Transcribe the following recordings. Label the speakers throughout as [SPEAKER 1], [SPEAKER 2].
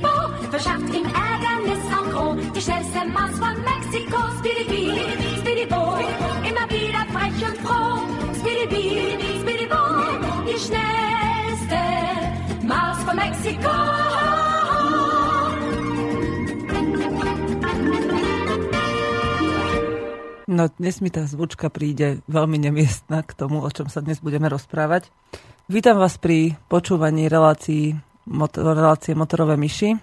[SPEAKER 1] Bo, verschafft ihm Ärgernis en gros. Die schnellste Maus von Mexiko, Speedy Bee, Speedy Bo, immer wieder frech und froh. Speedy Bee, Speedy Bo, die schnellste Maus von Mexiko.
[SPEAKER 2] No dnes mi tá zvučka príde veľmi nemiestna k tomu, o čom sa dnes budeme rozprávať. Vítam vás pri počúvaní relácií, motor, relácie Motorové myši.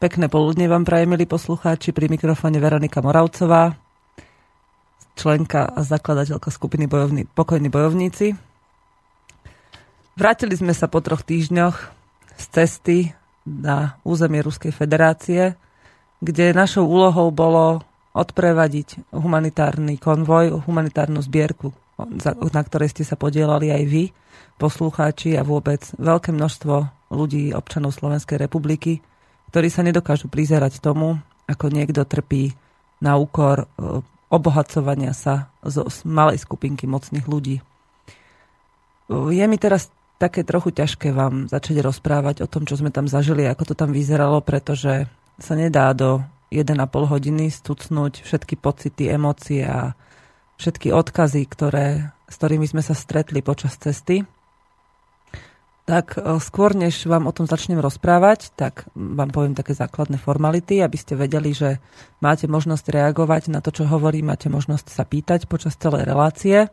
[SPEAKER 2] Pekné poludne vám praje, milí poslucháči, pri mikrofóne Veronika Moravcová, členka a zakladateľka skupiny bojovní, Pokojní bojovníci. Vrátili sme sa po troch týždňoch z cesty na územie Ruskej federácie, kde našou úlohou bolo odprevadiť humanitárny konvoj, humanitárnu zbierku, na ktorej ste sa podielali aj vy, poslucháči a vôbec veľké množstvo ľudí, občanov Slovenskej republiky, ktorí sa nedokážu prizerať tomu, ako niekto trpí na úkor e, obohacovania sa zo malej skupinky mocných ľudí. E, je mi teraz také trochu ťažké vám začať rozprávať o tom, čo sme tam zažili, ako to tam vyzeralo, pretože sa nedá do 1,5 hodiny stucnúť všetky pocity, emócie a všetky odkazy, ktoré, s ktorými sme sa stretli počas cesty. Tak e, skôr, než vám o tom začnem rozprávať, tak vám poviem také základné formality, aby ste vedeli, že máte možnosť reagovať na to, čo hovorím, máte možnosť sa pýtať počas celej relácie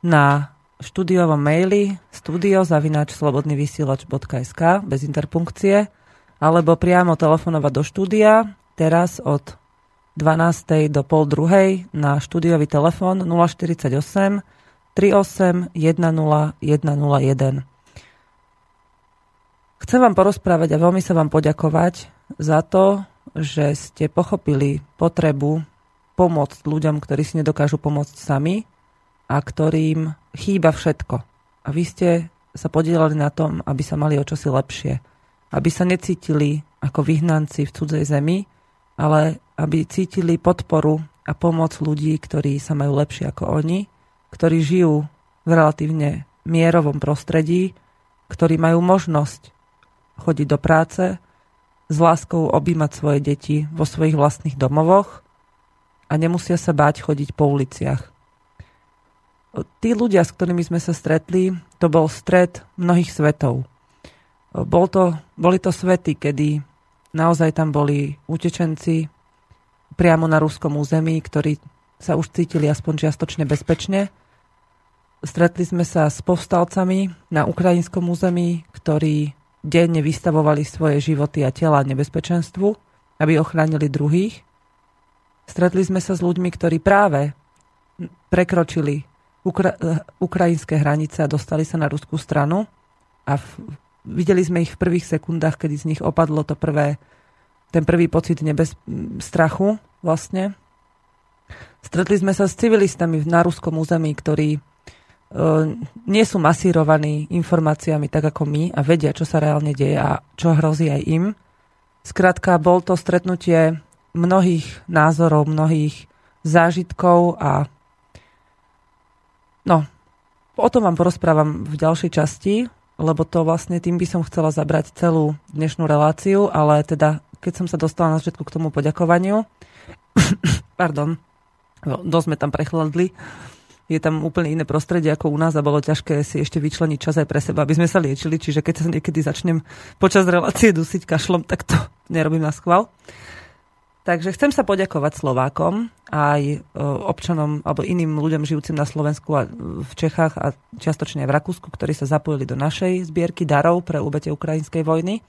[SPEAKER 2] na štúdiovom maili studiozavináčslobodnyvysielač.sk bez interpunkcie alebo priamo telefonovať do štúdia teraz od 12. do pol druhej na štúdiový telefón 048 38 10 101. Chcem vám porozprávať a veľmi sa vám poďakovať za to, že ste pochopili potrebu pomôcť ľuďom, ktorí si nedokážu pomôcť sami a ktorým chýba všetko. A vy ste sa podielali na tom, aby sa mali o čosi lepšie. Aby sa necítili ako vyhnanci v cudzej zemi, ale aby cítili podporu a pomoc ľudí, ktorí sa majú lepšie ako oni, ktorí žijú v relatívne mierovom prostredí, ktorí majú možnosť chodiť do práce, s láskou objímať svoje deti vo svojich vlastných domovoch a nemusia sa báť chodiť po uliciach. Tí ľudia, s ktorými sme sa stretli, to bol stred mnohých svetov. Bol to, boli to svety, kedy Naozaj tam boli utečenci priamo na ruskom území, ktorí sa už cítili aspoň čiastočne bezpečne. Stretli sme sa s povstalcami na ukrajinskom území, ktorí denne vystavovali svoje životy a tela nebezpečenstvu, aby ochránili druhých. Stretli sme sa s ľuďmi, ktorí práve prekročili ukra- ukrajinské hranice a dostali sa na ruskú stranu a v videli sme ich v prvých sekundách, kedy z nich opadlo to prvé, ten prvý pocit nebez, strachu vlastne. Stretli sme sa s civilistami na ruskom území, ktorí e, nie sú masírovaní informáciami tak ako my a vedia, čo sa reálne deje a čo hrozí aj im. Skrátka, bol to stretnutie mnohých názorov, mnohých zážitkov a no, o tom vám porozprávam v ďalšej časti, lebo to vlastne tým by som chcela zabrať celú dnešnú reláciu, ale teda keď som sa dostala na začiatku k tomu poďakovaniu, pardon, dosť sme tam prechladli, je tam úplne iné prostredie ako u nás a bolo ťažké si ešte vyčleniť čas aj pre seba, aby sme sa liečili, čiže keď sa niekedy začnem počas relácie dusiť kašlom, tak to nerobím na schvál. Takže chcem sa poďakovať Slovákom aj e, občanom alebo iným ľuďom žijúcim na Slovensku a v Čechách a čiastočne aj v Rakúsku, ktorí sa zapojili do našej zbierky darov pre ubete ukrajinskej vojny.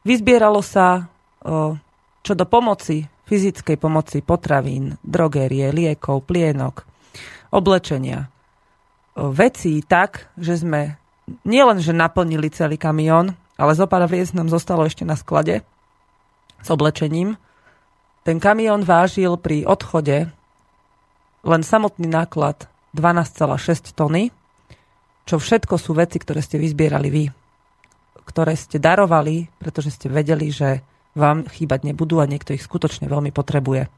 [SPEAKER 2] Vyzbieralo sa čo do pomoci, fyzickej pomoci potravín, drogérie, liekov, plienok, oblečenia, vecí tak, že sme nielen, že naplnili celý kamión, ale zo pár nám zostalo ešte na sklade s oblečením. Ten kamión vážil pri odchode len samotný náklad 12,6 tony, čo všetko sú veci, ktoré ste vyzbierali vy, ktoré ste darovali, pretože ste vedeli, že vám chýbať nebudú a niekto ich skutočne veľmi potrebuje.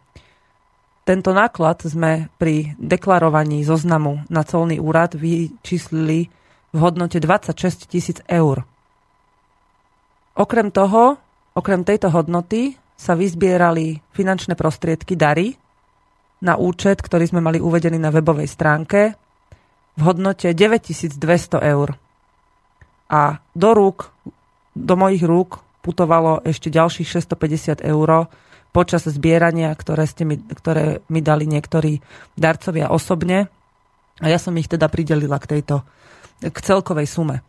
[SPEAKER 2] Tento náklad sme pri deklarovaní zoznamu na colný úrad vyčíslili v hodnote 26 tisíc eur. Okrem toho, okrem tejto hodnoty sa vyzbierali finančné prostriedky, dary na účet, ktorý sme mali uvedený na webovej stránke v hodnote 9200 eur. A do rúk, do mojich rúk putovalo ešte ďalších 650 eur počas zbierania, ktoré, ste mi, ktoré mi dali niektorí darcovia osobne. A ja som ich teda pridelila k tejto, k celkovej sume.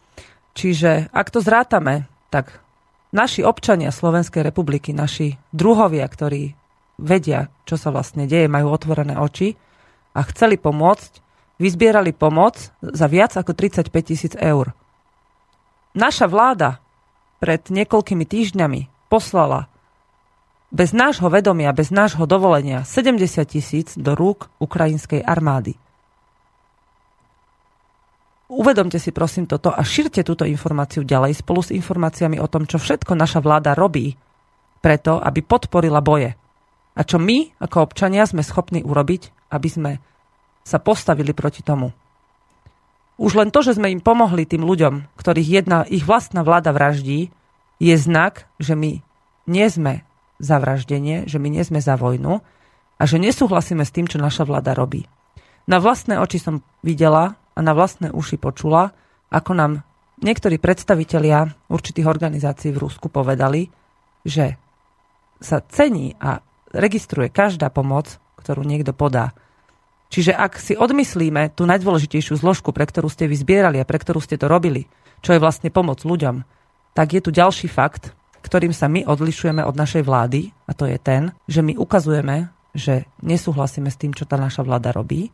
[SPEAKER 2] Čiže ak to zrátame, tak naši občania Slovenskej republiky, naši druhovia, ktorí vedia, čo sa vlastne deje, majú otvorené oči a chceli pomôcť, vyzbierali pomoc za viac ako 35 tisíc eur. Naša vláda pred niekoľkými týždňami poslala bez nášho vedomia, bez nášho dovolenia 70 tisíc do rúk ukrajinskej armády. Uvedomte si prosím toto a šírte túto informáciu ďalej spolu s informáciami o tom, čo všetko naša vláda robí preto, aby podporila boje. A čo my, ako občania, sme schopní urobiť, aby sme sa postavili proti tomu. Už len to, že sme im pomohli tým ľuďom, ktorých jedna ich vlastná vláda vraždí, je znak, že my nie sme za vraždenie, že my nie sme za vojnu a že nesúhlasíme s tým, čo naša vláda robí. Na vlastné oči som videla, a na vlastné uši počula, ako nám niektorí predstavitelia určitých organizácií v Rusku povedali, že sa cení a registruje každá pomoc, ktorú niekto podá. Čiže ak si odmyslíme tú najdôležitejšiu zložku, pre ktorú ste vy zbierali a pre ktorú ste to robili, čo je vlastne pomoc ľuďom, tak je tu ďalší fakt, ktorým sa my odlišujeme od našej vlády, a to je ten, že my ukazujeme, že nesúhlasíme s tým, čo tá naša vláda robí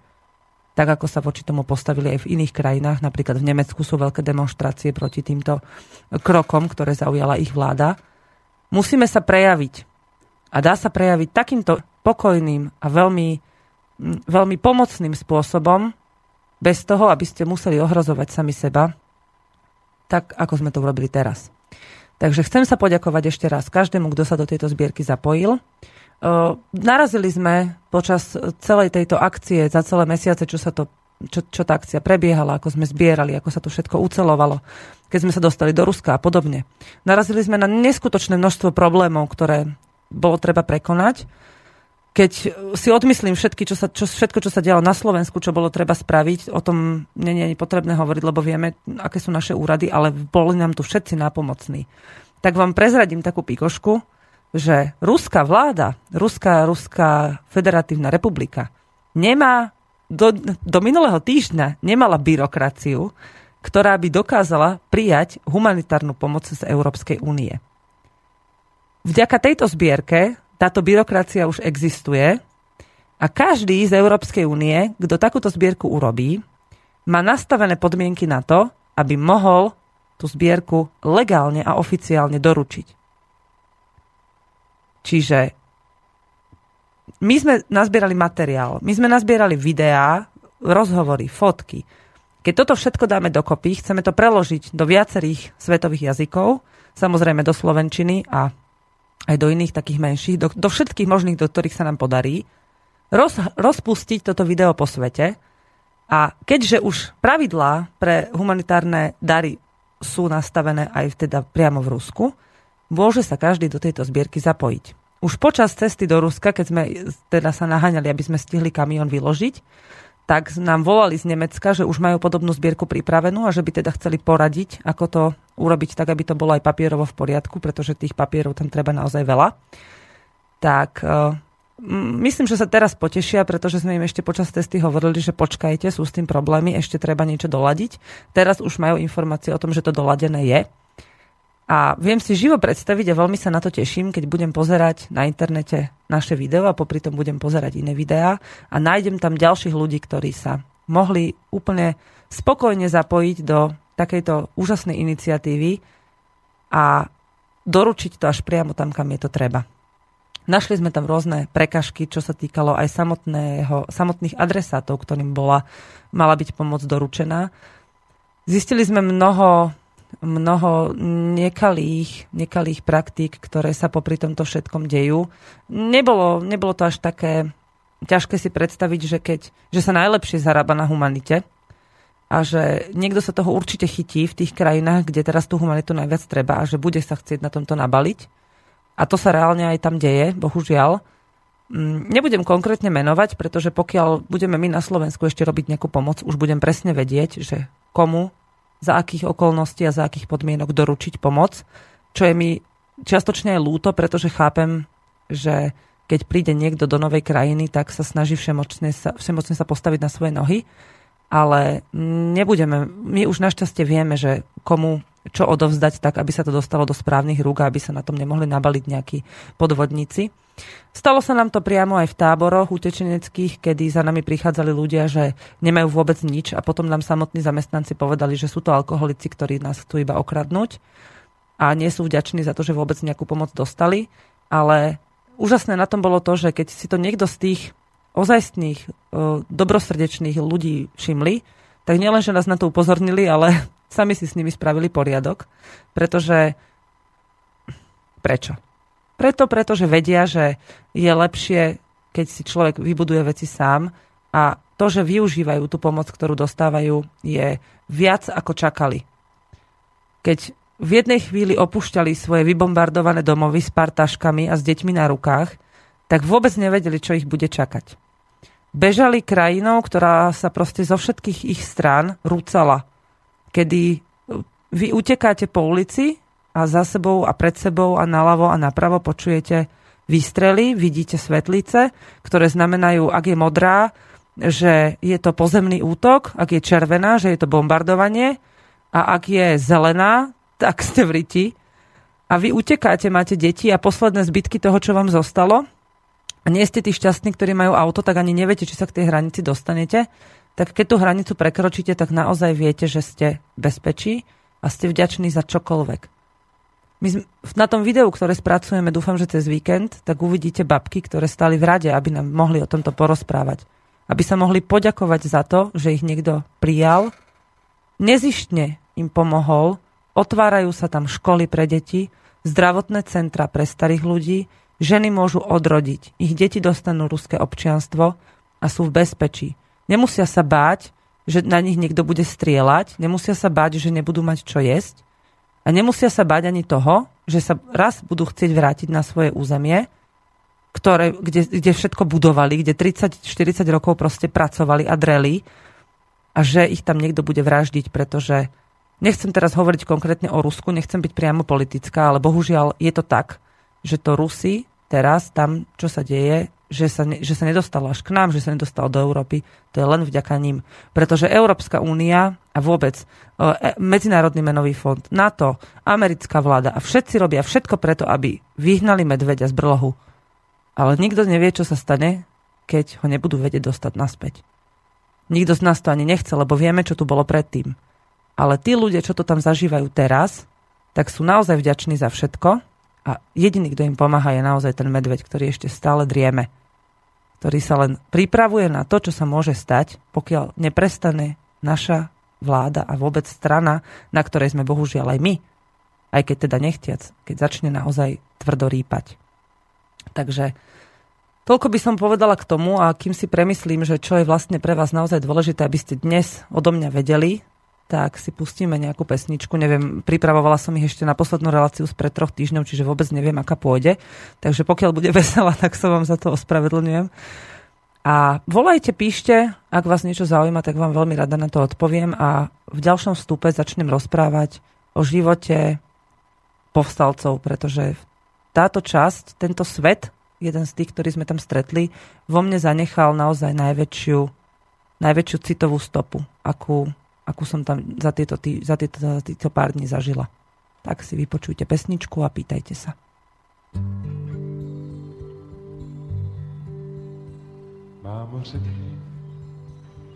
[SPEAKER 2] tak ako sa voči tomu postavili aj v iných krajinách. Napríklad v Nemecku sú veľké demonstrácie proti týmto krokom, ktoré zaujala ich vláda. Musíme sa prejaviť. A dá sa prejaviť takýmto pokojným a veľmi, veľmi pomocným spôsobom, bez toho, aby ste museli ohrozovať sami seba, tak ako sme to urobili teraz. Takže chcem sa poďakovať ešte raz každému, kto sa do tejto zbierky zapojil. Narazili sme počas celej tejto akcie, za celé mesiace, čo sa to čo, čo tá akcia prebiehala, ako sme zbierali, ako sa to všetko ucelovalo, keď sme sa dostali do Ruska a podobne. Narazili sme na neskutočné množstvo problémov, ktoré bolo treba prekonať. Keď si odmyslím všetky, čo sa, čo, všetko, čo sa dialo na Slovensku, čo bolo treba spraviť, o tom nie, je potrebné hovoriť, lebo vieme, aké sú naše úrady, ale boli nám tu všetci nápomocní. Tak vám prezradím takú pikošku, že ruská vláda, ruská, ruská federatívna republika nemá do, do minulého týždňa nemala byrokraciu, ktorá by dokázala prijať humanitárnu pomoc z Európskej únie. Vďaka tejto zbierke táto byrokracia už existuje a každý z Európskej únie, kto takúto zbierku urobí, má nastavené podmienky na to, aby mohol tú zbierku legálne a oficiálne doručiť. Čiže my sme nazbierali materiál, my sme nazbierali videá, rozhovory, fotky. Keď toto všetko dáme dokopy, chceme to preložiť do viacerých svetových jazykov, samozrejme do slovenčiny a aj do iných takých menších, do, do všetkých možných, do ktorých sa nám podarí, roz, rozpustiť toto video po svete. A keďže už pravidlá pre humanitárne dary sú nastavené aj teda priamo v Rusku, môže sa každý do tejto zbierky zapojiť. Už počas cesty do Ruska, keď sme teda sa naháňali, aby sme stihli kamión vyložiť, tak nám volali z Nemecka, že už majú podobnú zbierku pripravenú a že by teda chceli poradiť, ako to urobiť tak, aby to bolo aj papierovo v poriadku, pretože tých papierov tam treba naozaj veľa. Tak e, myslím, že sa teraz potešia, pretože sme im ešte počas testy hovorili, že počkajte, sú s tým problémy, ešte treba niečo doladiť. Teraz už majú informácie o tom, že to doladené je a viem si živo predstaviť a veľmi sa na to teším, keď budem pozerať na internete naše video a popri tom budem pozerať iné videá a nájdem tam ďalších ľudí, ktorí sa mohli úplne spokojne zapojiť do takejto úžasnej iniciatívy a doručiť to až priamo tam, kam je to treba. Našli sme tam rôzne prekažky, čo sa týkalo aj samotného, samotných adresátov, ktorým bola, mala byť pomoc doručená. Zistili sme mnoho, mnoho nekalých, nekalých praktík, ktoré sa popri tomto všetkom dejú. Nebolo, nebolo to až také ťažké si predstaviť, že, keď, že sa najlepšie zarába na humanite a že niekto sa toho určite chytí v tých krajinách, kde teraz tú humanitu najviac treba a že bude sa chcieť na tomto nabaliť a to sa reálne aj tam deje, bohužiaľ. Mm, nebudem konkrétne menovať, pretože pokiaľ budeme my na Slovensku ešte robiť nejakú pomoc, už budem presne vedieť, že komu, za akých okolností a za akých podmienok doručiť pomoc, čo je mi čiastočne aj lúto, pretože chápem, že keď príde niekto do novej krajiny, tak sa snaží všemocne sa, všemocne sa postaviť na svoje nohy, ale nebudeme, my už našťastie vieme, že komu čo odovzdať tak, aby sa to dostalo do správnych rúk a aby sa na tom nemohli nabaliť nejakí podvodníci. Stalo sa nám to priamo aj v táboroch utečeneckých, kedy za nami prichádzali ľudia, že nemajú vôbec nič a potom nám samotní zamestnanci povedali, že sú to alkoholici, ktorí nás chcú iba okradnúť a nie sú vďační za to, že vôbec nejakú pomoc dostali. Ale úžasné na tom bolo to, že keď si to niekto z tých ozajstných, dobrosrdečných ľudí všimli, tak nielen, že nás na to upozornili, ale sami si s nimi spravili poriadok, pretože prečo? Preto, pretože vedia, že je lepšie, keď si človek vybuduje veci sám a to, že využívajú tú pomoc, ktorú dostávajú, je viac ako čakali. Keď v jednej chvíli opúšťali svoje vybombardované domovy s partaškami a s deťmi na rukách, tak vôbec nevedeli, čo ich bude čakať. Bežali krajinou, ktorá sa proste zo všetkých ich strán rúcala kedy e, vy utekáte po ulici a za sebou a pred sebou a naľavo a napravo počujete výstrely, vidíte svetlice, ktoré znamenajú, ak je modrá, že je to pozemný útok, ak je červená, že je to bombardovanie a ak je zelená, tak ste v riti. A vy utekáte, máte deti a posledné zbytky toho, čo vám zostalo. A nie ste tí šťastní, ktorí majú auto, tak ani neviete, či sa k tej hranici dostanete tak keď tú hranicu prekročíte, tak naozaj viete, že ste bezpečí a ste vďační za čokoľvek. My na tom videu, ktoré spracujeme, dúfam, že cez víkend, tak uvidíte babky, ktoré stali v rade, aby nám mohli o tomto porozprávať. Aby sa mohli poďakovať za to, že ich niekto prijal, nezištne im pomohol, otvárajú sa tam školy pre deti, zdravotné centra pre starých ľudí, ženy môžu odrodiť, ich deti dostanú ruské občianstvo a sú v bezpečí. Nemusia sa báť, že na nich niekto bude strieľať, nemusia sa báť, že nebudú mať čo jesť a nemusia sa báť ani toho, že sa raz budú chcieť vrátiť na svoje územie, ktoré, kde, kde všetko budovali, kde 30-40 rokov proste pracovali a dreli a že ich tam niekto bude vraždiť, pretože nechcem teraz hovoriť konkrétne o Rusku, nechcem byť priamo politická, ale bohužiaľ je to tak, že to Rusi teraz tam, čo sa deje, že sa, ne, že sa nedostalo až k nám, že sa nedostalo do Európy, to je len vďaka ním. Pretože Európska únia a vôbec e, Medzinárodný menový fond, NATO, americká vláda a všetci robia všetko preto, aby vyhnali medveďa z brlohu. Ale nikto nevie, čo sa stane, keď ho nebudú vedieť dostať naspäť. Nikto z nás to ani nechce, lebo vieme, čo tu bolo predtým. Ale tí ľudia, čo to tam zažívajú teraz, tak sú naozaj vďační za všetko a jediný, kto im pomáha, je naozaj ten medveď, ktorý ešte stále drieme ktorý sa len pripravuje na to, čo sa môže stať, pokiaľ neprestane naša vláda a vôbec strana, na ktorej sme bohužiaľ aj my, aj keď teda nechtiac, keď začne naozaj tvrdo rýpať. Takže toľko by som povedala k tomu a kým si premyslím, že čo je vlastne pre vás naozaj dôležité, aby ste dnes odo mňa vedeli, tak si pustíme nejakú pesničku. Neviem, pripravovala som ich ešte na poslednú reláciu z pred troch týždňov, čiže vôbec neviem, aká pôjde. Takže pokiaľ bude veselá, tak sa vám za to ospravedlňujem. A volajte, píšte, ak vás niečo zaujíma, tak vám veľmi rada na to odpoviem a v ďalšom vstupe začnem rozprávať o živote povstalcov, pretože táto časť, tento svet, jeden z tých, ktorý sme tam stretli, vo mne zanechal naozaj najväčšiu, najväčšiu citovú stopu, akú akú som tam za tieto, tý, za tieto, za tieto pár dní zažila. Tak si vypočujte pesničku a pýtajte sa.
[SPEAKER 3] Mámo, řekni,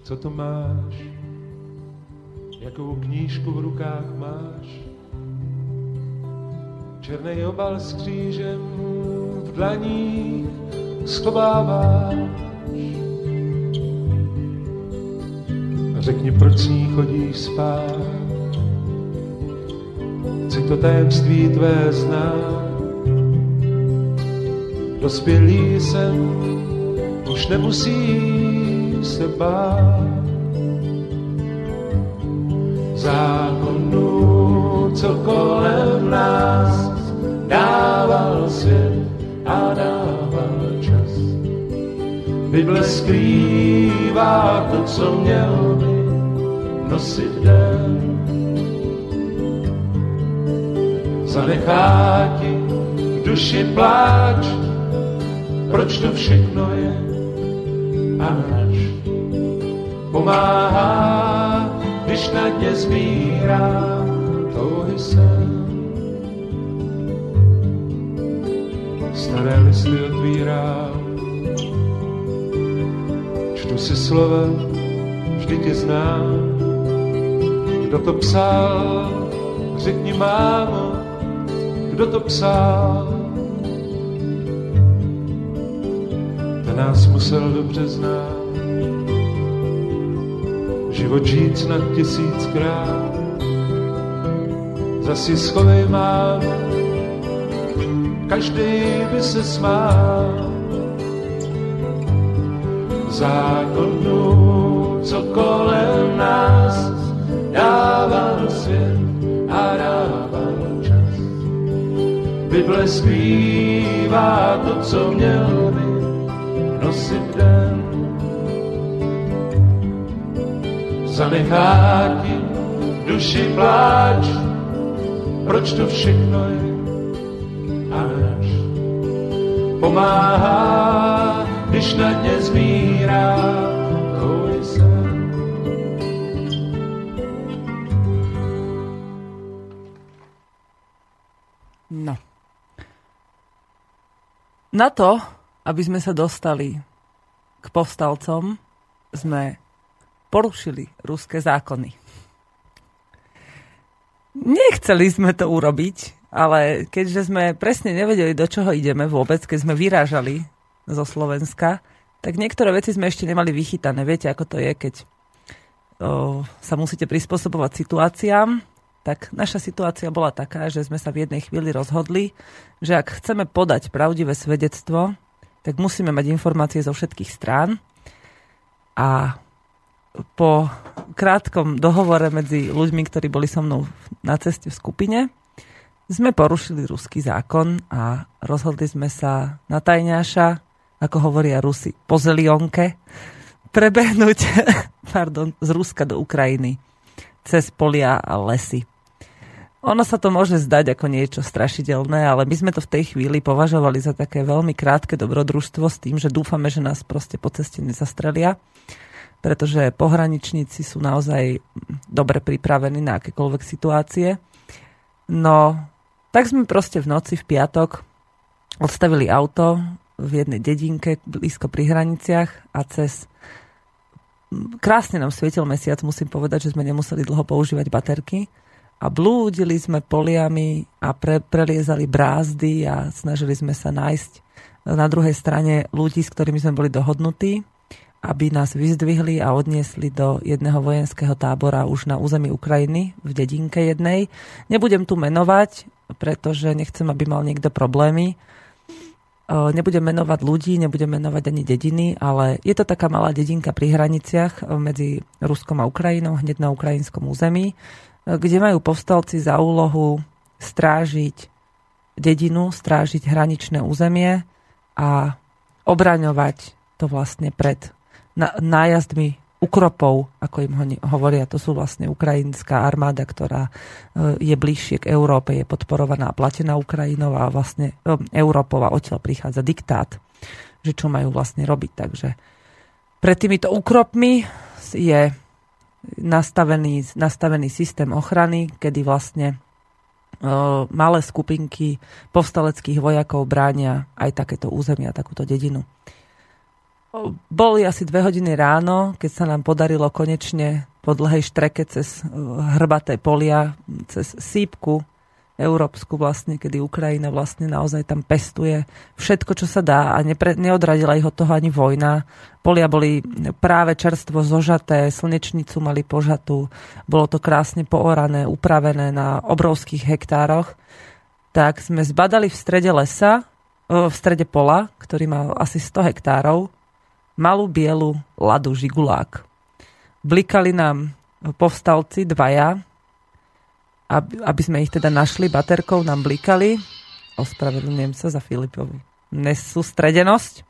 [SPEAKER 3] co to máš? Jakou knížku v rukách máš? Černý obal s křížem v dlaních schováváš. Řekni, proč s ní chodíš spát, chci to tajemství tvé znát. Dospělý jsem, už nemusí se bát. Zákonu, co kolem nás dával svět a dával čas. Bible skrývá to, co měl by nosit den. Zanechá ti v duši pláč, proč to všechno je až pomáhá, když na dně zmírá touhy sen. Staré listy otvírám, čtu si slova, vždy tě znám. Kdo to psal, řekni mámo, kdo to psal. Ten nás musel dobře znát. Život žít snad tisíckrát. Zasi schovej máme, každý by se smál. Zákonu, co kolem nás dával svět a dával čas. Bible zpívá to, co měl by nosit den. Zanechá ti duši pláč, proč to všechno je až pomáhá, když na dně zmírá
[SPEAKER 2] Na to, aby sme sa dostali k povstalcom, sme porušili ruské zákony. Nechceli sme to urobiť, ale keďže sme presne nevedeli, do čoho ideme vôbec, keď sme vyrážali zo Slovenska, tak niektoré veci sme ešte nemali vychytané. Viete, ako to je, keď o, sa musíte prispôsobovať situáciám, tak naša situácia bola taká, že sme sa v jednej chvíli rozhodli, že ak chceme podať pravdivé svedectvo, tak musíme mať informácie zo všetkých strán a po krátkom dohovore medzi ľuďmi, ktorí boli so mnou na ceste v skupine, sme porušili ruský zákon a rozhodli sme sa na tajňaša, ako hovoria Rusi, po zelionke, prebehnúť pardon, z Ruska do Ukrajiny cez polia a lesy. Ono sa to môže zdať ako niečo strašidelné, ale my sme to v tej chvíli považovali za také veľmi krátke dobrodružstvo s tým, že dúfame, že nás proste po ceste nezastrelia pretože pohraničníci sú naozaj dobre pripravení na akékoľvek situácie. No, tak sme proste v noci, v piatok, odstavili auto v jednej dedinke blízko pri hraniciach a cez krásne nám svietil mesiac, musím povedať, že sme nemuseli dlho používať baterky a blúdili sme poliami a pre, preliezali brázdy a snažili sme sa nájsť na druhej strane ľudí, s ktorými sme boli dohodnutí aby nás vyzdvihli a odniesli do jedného vojenského tábora už na území Ukrajiny, v dedinke jednej. Nebudem tu menovať, pretože nechcem, aby mal niekto problémy. Nebudem menovať ľudí, nebudem menovať ani dediny, ale je to taká malá dedinka pri hraniciach medzi Ruskom a Ukrajinou, hneď na ukrajinskom území, kde majú povstalci za úlohu strážiť dedinu, strážiť hraničné územie a obraňovať to vlastne pred nájazdmi ukropov, ako im ho hovoria. To sú vlastne ukrajinská armáda, ktorá e, je bližšie k Európe, je podporovaná a platená Ukrajinou a vlastne e, Európova odtiaľ prichádza diktát, že čo majú vlastne robiť. Takže pred týmito ukropmi je nastavený, nastavený systém ochrany, kedy vlastne e, malé skupinky povstaleckých vojakov bránia aj takéto územia, takúto dedinu. Boli asi dve hodiny ráno, keď sa nám podarilo konečne po dlhej štreke cez eh, hrbaté polia, cez sípku európsku vlastne, kedy Ukrajina vlastne naozaj tam pestuje všetko, čo sa dá a nepre, neodradila ich od toho ani vojna. Polia boli práve čerstvo zožaté, slnečnicu mali požatú, bolo to krásne poorané, upravené na obrovských hektároch. Tak sme zbadali v strede lesa, v strede pola, ktorý mal asi 100 hektárov, malú bielu ladu žigulák. Blikali nám povstalci dvaja, aby, aby sme ich teda našli baterkou, nám blikali. Ospravedlňujem sa za Filipovi nesústredenosť.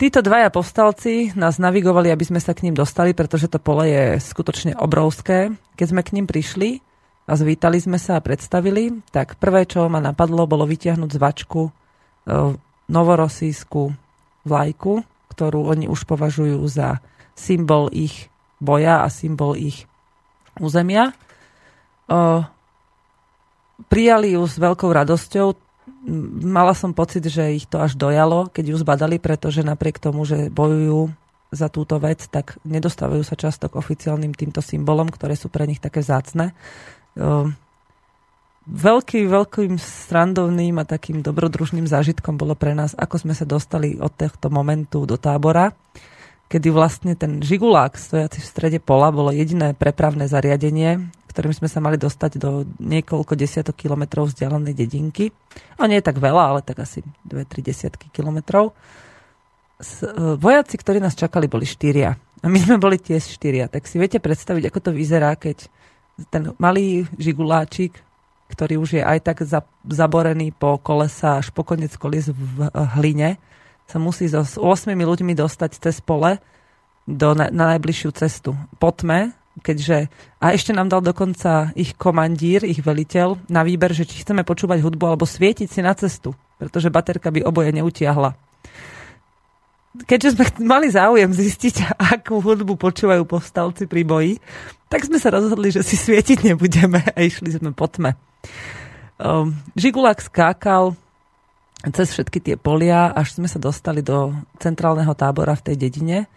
[SPEAKER 2] Títo dvaja povstalci nás navigovali, aby sme sa k ním dostali, pretože to pole je skutočne obrovské. Keď sme k ním prišli a zvítali sme sa a predstavili, tak prvé, čo ma napadlo, bolo vytiahnuť z vačku e, novorosísku vlajku, ktorú oni už považujú za symbol ich boja a symbol ich územia prijali ju s veľkou radosťou. Mala som pocit, že ich to až dojalo, keď ju zbadali, pretože napriek tomu, že bojujú za túto vec, tak nedostávajú sa často k oficiálnym týmto symbolom, ktoré sú pre nich také vzácne. Veľký, veľkým strandovným a takým dobrodružným zážitkom bolo pre nás, ako sme sa dostali od tohto momentu do tábora, kedy vlastne ten žigulák stojaci v strede pola bolo jediné prepravné zariadenie, ktorým sme sa mali dostať do niekoľko desiatok kilometrov vzdialenej dedinky. A nie je tak veľa, ale tak asi 2-3 desiatky kilometrov. E, vojaci, ktorí nás čakali, boli štyria. A my sme boli tiež štyria. Tak si viete predstaviť, ako to vyzerá, keď ten malý žiguláčik, ktorý už je aj tak zaborený po kolesa až po konec kolis v hline, sa musí so 8 ľuďmi dostať cez pole do, na, na najbližšiu cestu. Po tme, keďže a ešte nám dal dokonca ich komandír, ich veliteľ na výber, že či chceme počúvať hudbu alebo svietiť si na cestu, pretože baterka by oboje neutiahla. Keďže sme mali záujem zistiť, akú hudbu počúvajú povstalci pri boji, tak sme sa rozhodli, že si svietiť nebudeme a išli sme po tme. Um, Žigulák skákal cez všetky tie polia, až sme sa dostali do centrálneho tábora v tej dedine,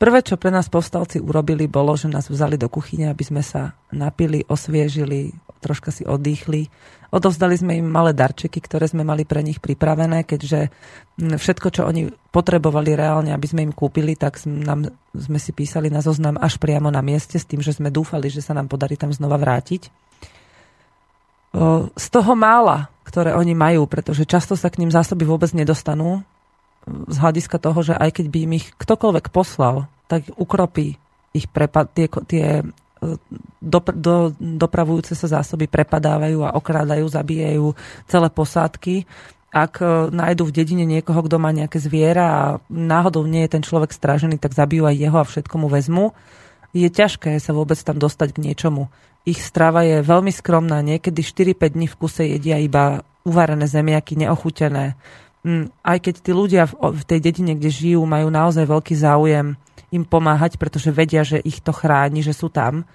[SPEAKER 2] Prvé, čo pre nás povstalci urobili, bolo, že nás vzali do kuchyne, aby sme sa napili, osviežili, troška si oddychli. Odovzdali sme im malé darčeky, ktoré sme mali pre nich pripravené, keďže všetko, čo oni potrebovali reálne, aby sme im kúpili, tak nám, sme si písali na zoznam až priamo na mieste s tým, že sme dúfali, že sa nám podarí tam znova vrátiť. Z toho mála, ktoré oni majú, pretože často sa k ním zásoby vôbec nedostanú, z hľadiska toho, že aj keď by im ich ktokoľvek poslal, tak ukropí ich prepad, tie, tie e, do, do, dopravujúce sa zásoby prepadávajú a okrádajú, zabíjajú celé posádky. Ak e, nájdu v dedine niekoho, kto má nejaké zviera a náhodou nie je ten človek stražený, tak zabijú aj jeho a všetko mu vezmu. Je ťažké sa vôbec tam dostať k niečomu. Ich strava je veľmi skromná, niekedy 4-5 dní v kuse jedia iba uvarené zemiaky, neochutené aj keď tí ľudia v, tej dedine, kde žijú, majú naozaj veľký záujem im pomáhať, pretože vedia, že ich to chráni, že sú tam,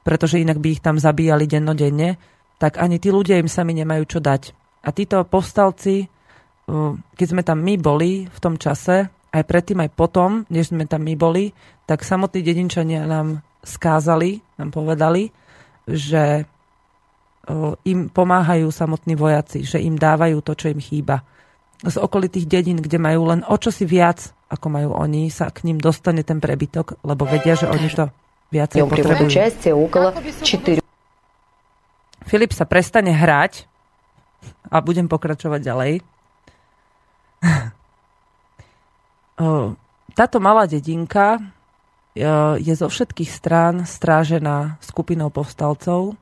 [SPEAKER 2] pretože inak by ich tam zabíjali dennodenne, tak ani tí ľudia im sami nemajú čo dať. A títo povstalci, keď sme tam my boli v tom čase, aj predtým, aj potom, než sme tam my boli, tak samotní dedinčania nám skázali, nám povedali, že im pomáhajú samotní vojaci, že im dávajú to, čo im chýba z okolitých dedín, kde majú len o čosi viac, ako majú oni, sa k ním dostane ten prebytok, lebo vedia, že oni to viacej potrebujú. Filip sa prestane hrať a budem pokračovať ďalej. Táto malá dedinka je zo všetkých strán strážená skupinou povstalcov,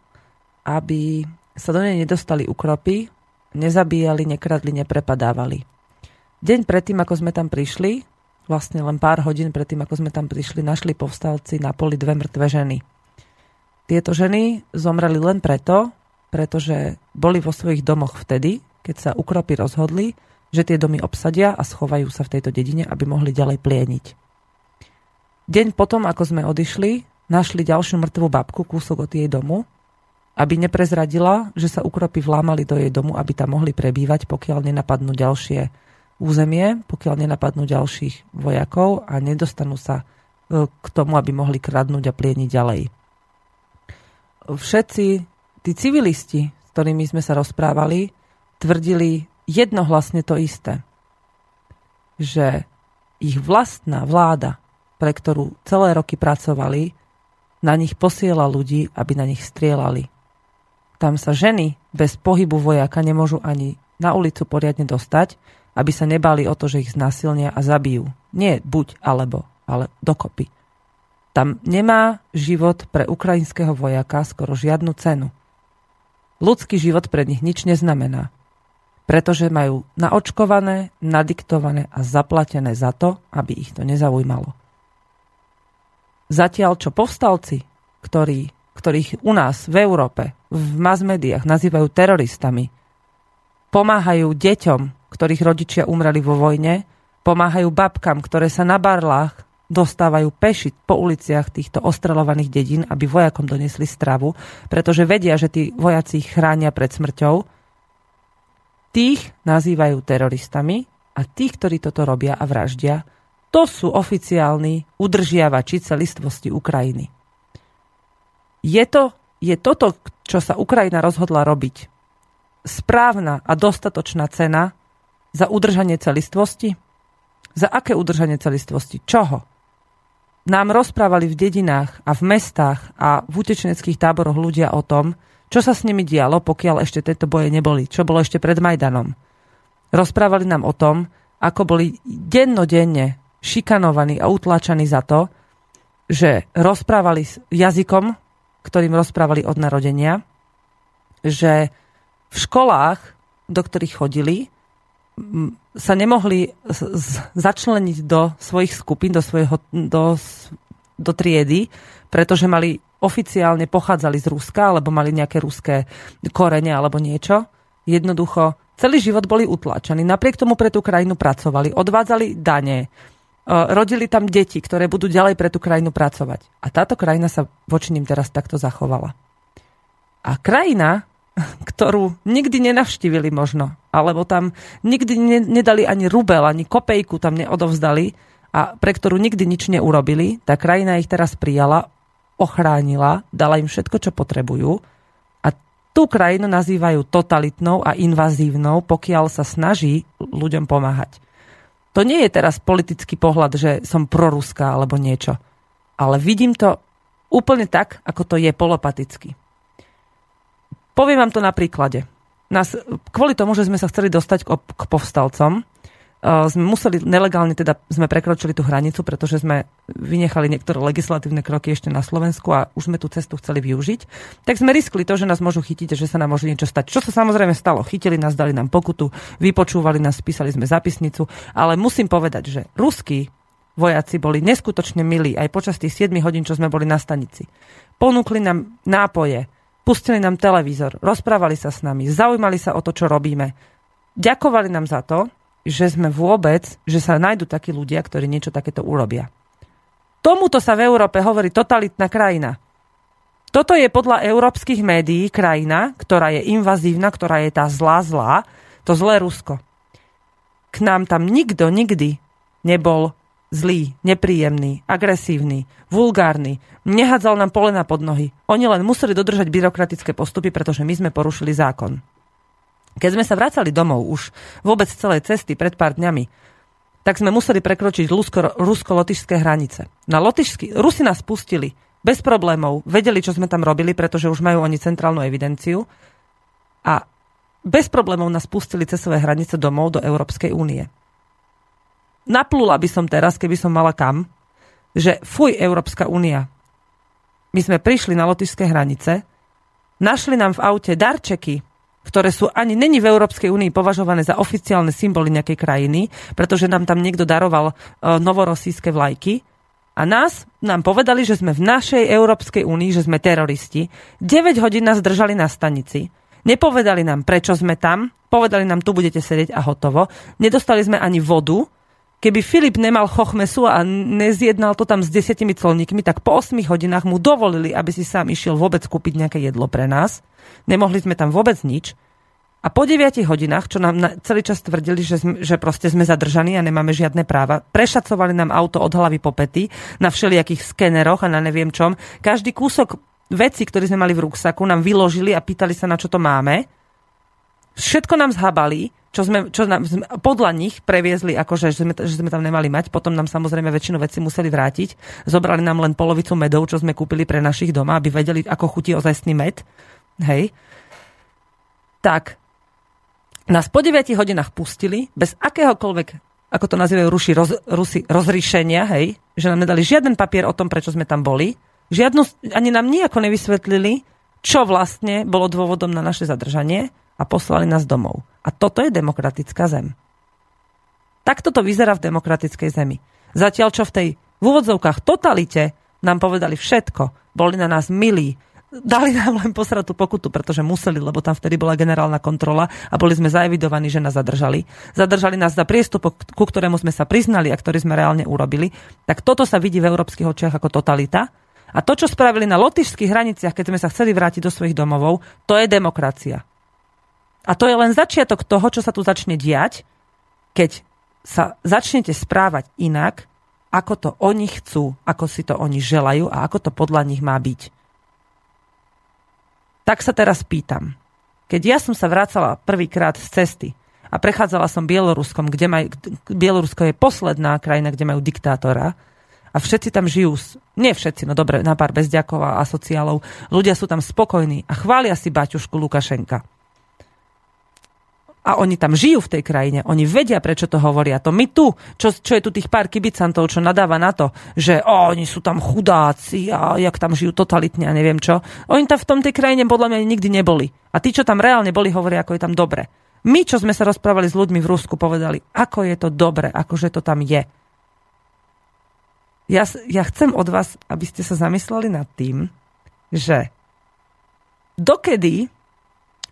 [SPEAKER 2] aby sa do nej nedostali ukropy, nezabíjali, nekradli, neprepadávali. Deň predtým, ako sme tam prišli, vlastne len pár hodín predtým, ako sme tam prišli, našli povstalci na poli dve mŕtve ženy. Tieto ženy zomreli len preto, pretože boli vo svojich domoch vtedy, keď sa ukropy rozhodli, že tie domy obsadia a schovajú sa v tejto dedine, aby mohli ďalej plieniť. Deň potom, ako sme odišli, našli ďalšiu mŕtvú babku kúsok od jej domu aby neprezradila, že sa ukropy vlámali do jej domu, aby tam mohli prebývať, pokiaľ nenapadnú ďalšie územie, pokiaľ nenapadnú ďalších vojakov a nedostanú sa e, k tomu, aby mohli kradnúť a plieniť ďalej. Všetci tí civilisti z ktorými sme sa rozprávali, tvrdili jednohlasne to isté. Že ich vlastná vláda, pre ktorú celé roky pracovali, na nich posiela ľudí, aby na nich strieľali. Tam sa ženy bez pohybu vojaka nemôžu ani na ulicu poriadne dostať, aby sa nebali o to, že ich znásilnia a zabijú. Nie buď alebo, ale dokopy. Tam nemá život pre ukrajinského vojaka skoro žiadnu cenu. Ľudský život pre nich nič neznamená, pretože majú naočkované, nadiktované a zaplatené za to, aby ich to nezaujímalo. Zatiaľ, čo povstalci, ktorí, ktorých u nás v Európe, v mass médiách nazývajú teroristami, pomáhajú deťom, ktorých rodičia umreli vo vojne, pomáhajú babkám, ktoré sa na barlách dostávajú pešiť po uliciach týchto ostrelovaných dedín, aby vojakom donesli stravu, pretože vedia, že tí vojaci ich chránia pred smrťou. Tých nazývajú teroristami a tých, ktorí toto robia a vraždia, to sú oficiálni udržiavači celistvosti Ukrajiny. Je, to, je toto, čo sa Ukrajina rozhodla robiť, správna a dostatočná cena za udržanie celistvosti? Za aké udržanie celistvosti? Čoho? nám rozprávali v dedinách a v mestách a v utečeneckých táboroch ľudia o tom, čo sa s nimi dialo, pokiaľ ešte tieto boje neboli, čo bolo ešte pred Majdanom. Rozprávali nám o tom, ako boli dennodenne šikanovaní a utlačaní za to, že rozprávali s jazykom, ktorým rozprávali od narodenia, že v školách, do ktorých chodili, sa nemohli začleniť do svojich skupín, do, svojho, do, do triedy, pretože mali oficiálne pochádzali z Ruska, alebo mali nejaké ruské korene alebo niečo. Jednoducho celý život boli utlačení. Napriek tomu pre tú krajinu pracovali, odvádzali dane, rodili tam deti, ktoré budú ďalej pre tú krajinu pracovať. A táto krajina sa voči ním teraz takto zachovala. A krajina, ktorú nikdy nenavštívili možno, alebo tam nikdy ne, nedali ani rubel, ani kopejku tam neodovzdali a pre ktorú nikdy nič neurobili, tá krajina ich teraz prijala, ochránila, dala im všetko, čo potrebujú a tú krajinu nazývajú totalitnou a invazívnou, pokiaľ sa snaží ľuďom pomáhať. To nie je teraz politický pohľad, že som proruská alebo niečo, ale vidím to úplne tak, ako to je polopaticky. Poviem vám to na príklade. Nás, kvôli tomu, že sme sa chceli dostať k, k povstalcom, sme museli nelegálne, teda sme prekročili tú hranicu, pretože sme vynechali niektoré legislatívne kroky ešte na Slovensku a už sme tú cestu chceli využiť. Tak sme riskli to, že nás môžu chytiť, že sa nám môže niečo stať. Čo sa samozrejme stalo? Chytili nás, dali nám pokutu, vypočúvali nás, spísali sme zapisnicu, ale musím povedať, že ruskí vojaci boli neskutočne milí aj počas tých 7 hodín, čo sme boli na stanici. Ponúkli nám nápoje, Pustili nám televízor, rozprávali sa s nami, zaujímali sa o to, čo robíme. Ďakovali nám za to, že sme vôbec, že sa nájdú takí ľudia, ktorí niečo takéto urobia. Tomuto sa v Európe hovorí totalitná krajina. Toto je podľa európskych médií krajina, ktorá je invazívna, ktorá je tá zlá zlá, to zlé Rusko. K nám tam nikto nikdy nebol zlý, nepríjemný, agresívny, vulgárny, nehadzal nám polena pod nohy. Oni len museli dodržať byrokratické postupy, pretože my sme porušili zákon. Keď sme sa vracali domov už vôbec celej cesty pred pár dňami, tak sme museli prekročiť rusko-lotyšské hranice. Na lotyšsky, Rusi nás pustili bez problémov, vedeli, čo sme tam robili, pretože už majú oni centrálnu evidenciu a bez problémov nás pustili cez svoje hranice domov do Európskej únie naplula by som teraz, keby som mala kam, že fuj, Európska únia. My sme prišli na lotišské hranice, našli nám v aute darčeky, ktoré sú ani není v Európskej únii považované za oficiálne symboly nejakej krajiny, pretože nám tam niekto daroval e, novorosijské vlajky. A nás nám povedali, že sme v našej Európskej únii, že sme teroristi. 9 hodín nás držali na stanici. Nepovedali nám, prečo sme tam. Povedali nám, tu budete sedieť a hotovo. Nedostali sme ani vodu, Keby Filip nemal chochmesu a nezjednal to tam s desiatimi colníkmi, tak po 8 hodinách mu dovolili, aby si sám išiel vôbec kúpiť nejaké jedlo pre nás. Nemohli sme tam vôbec nič. A po 9 hodinách, čo nám celý čas tvrdili, že, sme, že proste sme zadržaní a nemáme žiadne práva, prešacovali nám auto od hlavy po pety na všelijakých skeneroch a na neviem čom. Každý kúsok veci, ktoré sme mali v ruksaku, nám vyložili a pýtali sa, na čo to máme. Všetko nám zhabali, čo sme, čo nám, podľa nich previezli, akože, že sme, že sme tam nemali mať. Potom nám samozrejme väčšinu vecí museli vrátiť. Zobrali nám len polovicu medov, čo sme kúpili pre našich doma, aby vedeli, ako chutí ozajstný med. Hej. Tak, nás po 9 hodinách pustili bez akéhokoľvek, ako to nazývajú Rusi, roz, Rusi rozrišenia, hej, že nám nedali žiaden papier o tom, prečo sme tam boli. Žiadnu, ani nám nejako nevysvetlili, čo vlastne bolo dôvodom na naše zadržanie a poslali nás domov. A toto je demokratická zem. Takto to vyzerá v demokratickej zemi. Zatiaľ, čo v tej v úvodzovkách totalite nám povedali všetko, boli na nás milí, dali nám len posratú pokutu, pretože museli, lebo tam vtedy bola generálna kontrola a boli sme zaevidovaní, že nás zadržali. Zadržali nás za priestupok, ku ktorému sme sa priznali a ktorý sme reálne urobili. Tak toto sa vidí v európskych očiach ako totalita. A to, čo spravili na lotišských hraniciach, keď sme sa chceli vrátiť do svojich domovov, to je demokracia. A to je len začiatok toho, čo sa tu začne diať, keď sa začnete správať inak, ako to oni chcú, ako si to oni želajú a ako to podľa nich má byť. Tak sa teraz pýtam. Keď ja som sa vracala prvýkrát z cesty a prechádzala som Bieloruskom, kde maj, Bielorusko je posledná krajina, kde majú diktátora a všetci tam žijú, nie všetci, no dobre, na pár bezďakov a asociálov, ľudia sú tam spokojní a chvália si baťušku Lukašenka a oni tam žijú v tej krajine, oni vedia, prečo to hovoria. To my tu, čo, čo je tu tých pár kibicantov, čo nadáva na to, že o, oni sú tam chudáci a jak tam žijú totalitne a neviem čo. Oni tam v tom tej krajine podľa mňa nikdy neboli. A tí, čo tam reálne boli, hovoria, ako je tam dobre. My, čo sme sa rozprávali s ľuďmi v Rusku, povedali, ako je to dobre, akože to tam je. Ja, ja chcem od vás, aby ste sa zamysleli nad tým, že dokedy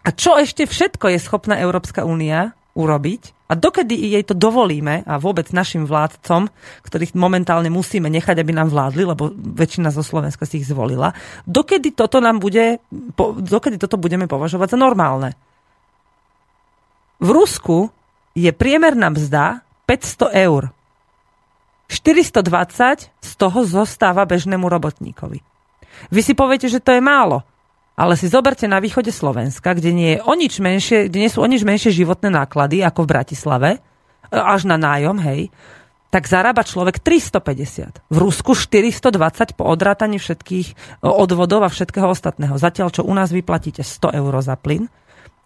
[SPEAKER 2] a čo ešte všetko je schopná Európska únia urobiť a dokedy jej to dovolíme a vôbec našim vládcom, ktorých momentálne musíme nechať, aby nám vládli, lebo väčšina zo Slovenska si ich zvolila, dokedy toto nám bude, dokedy toto budeme považovať za normálne. V Rusku je priemerná mzda 500 eur. 420 z toho zostáva bežnému robotníkovi. Vy si poviete, že to je málo. Ale si zoberte na východe Slovenska, kde, nie je o nič menšie, kde nie sú o nič menšie životné náklady ako v Bratislave, e, až na nájom, hej, tak zarába človek 350. V Rusku 420 po odrátaní všetkých e, odvodov a všetkého ostatného. Zatiaľ, čo u nás vyplatíte 100 eur za plyn,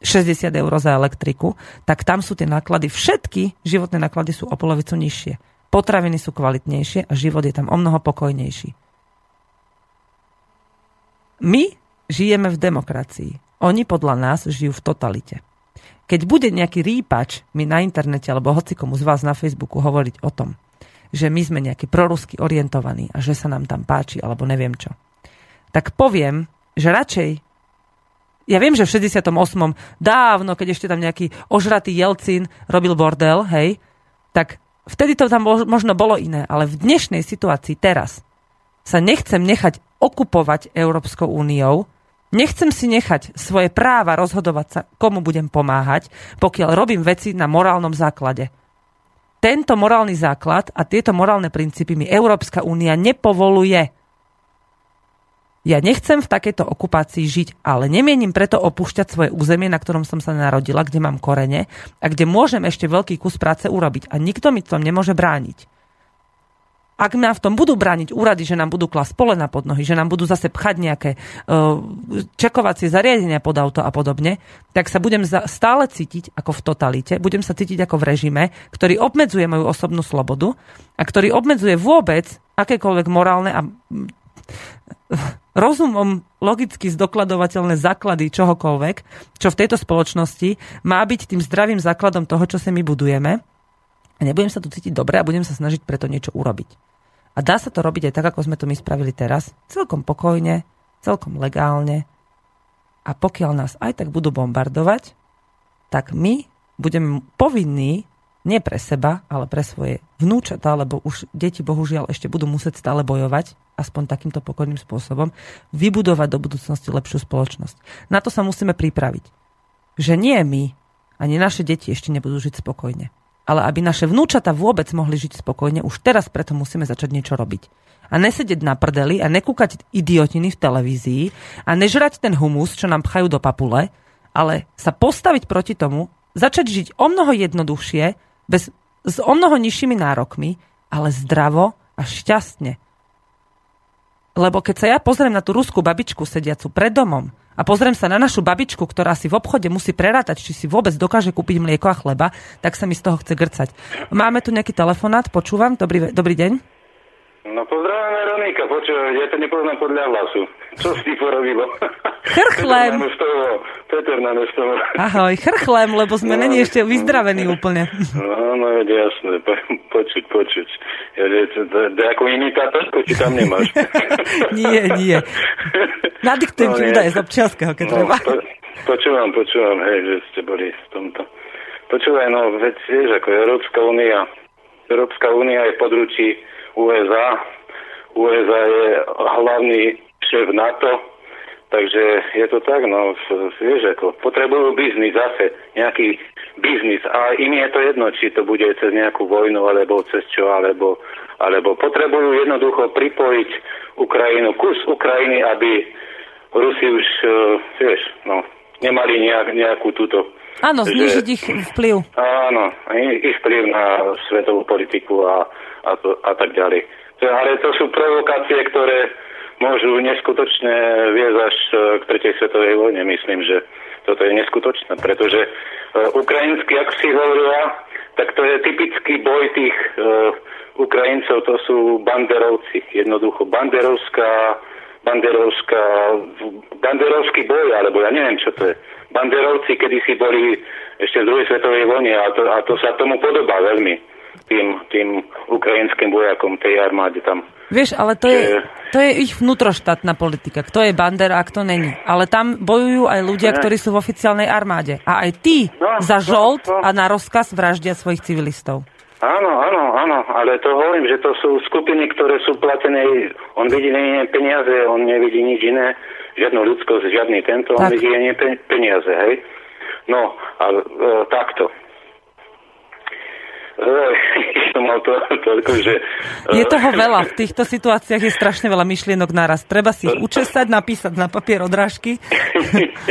[SPEAKER 2] 60 eur za elektriku, tak tam sú tie náklady, všetky životné náklady sú o polovicu nižšie. Potraviny sú kvalitnejšie a život je tam o mnoho pokojnejší. My žijeme v demokracii. Oni podľa nás žijú v totalite. Keď bude nejaký rýpač mi na internete alebo hocikomu z vás na Facebooku hovoriť o tom, že my sme nejaký prorusky orientovaní a že sa nám tam páči alebo neviem čo, tak poviem, že radšej ja viem, že v 68. dávno, keď ešte tam nejaký ožratý Jelcin robil bordel, hej, tak vtedy to tam možno bolo iné, ale v dnešnej situácii teraz sa nechcem nechať okupovať Európskou úniou, Nechcem si nechať svoje práva rozhodovať sa, komu budem pomáhať, pokiaľ robím veci na morálnom základe. Tento morálny základ a tieto morálne princípy mi Európska únia nepovoluje. Ja nechcem v takejto okupácii žiť, ale nemienim preto opúšťať svoje územie, na ktorom som sa narodila, kde mám korene a kde môžem ešte veľký kus práce urobiť. A nikto mi to nemôže brániť. Ak nám v tom budú brániť úrady, že nám budú klasť polena pod nohy, že nám budú zase pchať nejaké uh, čekovacie zariadenia pod auto a podobne, tak sa budem stále cítiť ako v totalite, budem sa cítiť ako v režime, ktorý obmedzuje moju osobnú slobodu a ktorý obmedzuje vôbec akékoľvek morálne a rozumom logicky zdokladovateľné základy čohokoľvek, čo v tejto spoločnosti má byť tým zdravým základom toho, čo sa my budujeme. A nebudem sa tu cítiť dobre a budem sa snažiť preto niečo urobiť. A dá sa to robiť aj tak, ako sme to my spravili teraz. Celkom pokojne, celkom legálne. A pokiaľ nás aj tak budú bombardovať, tak my budeme povinní nie pre seba, ale pre svoje vnúčatá, lebo už deti bohužiaľ ešte budú musieť stále bojovať, aspoň takýmto pokojným spôsobom, vybudovať do budúcnosti lepšiu spoločnosť. Na to sa musíme pripraviť. Že nie my, ani naše deti ešte nebudú žiť spokojne. Ale aby naše vnúčata vôbec mohli žiť spokojne, už teraz preto musíme začať niečo robiť. A nesedieť na prdeli a nekúkať idiotiny v televízii a nežrať ten humus, čo nám pchajú do papule, ale sa postaviť proti tomu, začať žiť o mnoho jednoduchšie, bez, s o mnoho nižšími nárokmi, ale zdravo a šťastne. Lebo keď sa ja pozriem na tú ruskú babičku sediacu pred domom a pozriem sa na našu babičku, ktorá si v obchode musí prerátať, či si vôbec dokáže kúpiť mlieko a chleba, tak sa mi z toho chce grcať. Máme tu nejaký telefonát, počúvam. Dobrý, dobrý deň.
[SPEAKER 4] No pozdravím Veronika, počúvaj, ja to nepoznám podľa hlasu. Čo si porobilo?
[SPEAKER 2] Chrchlem.
[SPEAKER 4] Peter na mestovo.
[SPEAKER 2] Ahoj, chrchlem, lebo sme no, není ešte vyzdravení úplne.
[SPEAKER 4] No, no, jasné, po, počuť, počuť. Ja, ako imitátorku, či tam nemáš?
[SPEAKER 2] nie, nie. Nadiktujem no, ti údaje z občianského, keď no, treba. Po,
[SPEAKER 4] počúvam, počúvam, hej, že ste boli v tomto. Počúvaj, no, veď vieš, ako Európska únia, Európska únia je područí USA. USA je hlavný šéf NATO, takže je to tak, no, vieš, ako potrebujú biznis zase, nejaký biznis a im je to jedno, či to bude cez nejakú vojnu, alebo cez čo, alebo, alebo potrebujú jednoducho pripojiť Ukrajinu, kus Ukrajiny, aby Rusi už, uh, vieš, no, nemali nejak, nejakú túto
[SPEAKER 2] Áno, znižiť ich vplyv.
[SPEAKER 4] Áno, ich vplyv na svetovú politiku a, a, to, a tak ďalej. Ale to sú provokácie, ktoré môžu neskutočne viesť až e, k tretej svetovej vojne. Myslím, že toto je neskutočné, pretože uh, ukrajinský, ako si hovorila, tak to je typický boj tých uh, Ukrajincov, to sú banderovci. Jednoducho banderovská, banderovská, banderovský boj, alebo ja neviem, čo to je banderovci kedysi boli ešte v druhej svetovej vojne a to, a to sa tomu podobá veľmi tým, tým ukrajinským vojakom tej armáde tam.
[SPEAKER 2] Vieš, ale to je, to je ich vnútroštátna politika. Kto je Bandera a kto není. Ale tam bojujú aj ľudia, ktorí sú v oficiálnej armáde. A aj tí no, za no, žolt no. a na rozkaz vraždia svojich civilistov.
[SPEAKER 4] Áno, áno, áno, ale to hovorím, že to sú skupiny, ktoré sú platené, on vidí nie peniaze, on nevidí nič iné žiadnu ľudskosť, žiadny tento, tak. on nie peniaze, hej. No, a e, takto. E, mal to toľko, že...
[SPEAKER 2] E, je toho veľa. V týchto situáciách je strašne veľa myšlienok naraz. Treba si ich učesať, napísať na papier odrážky.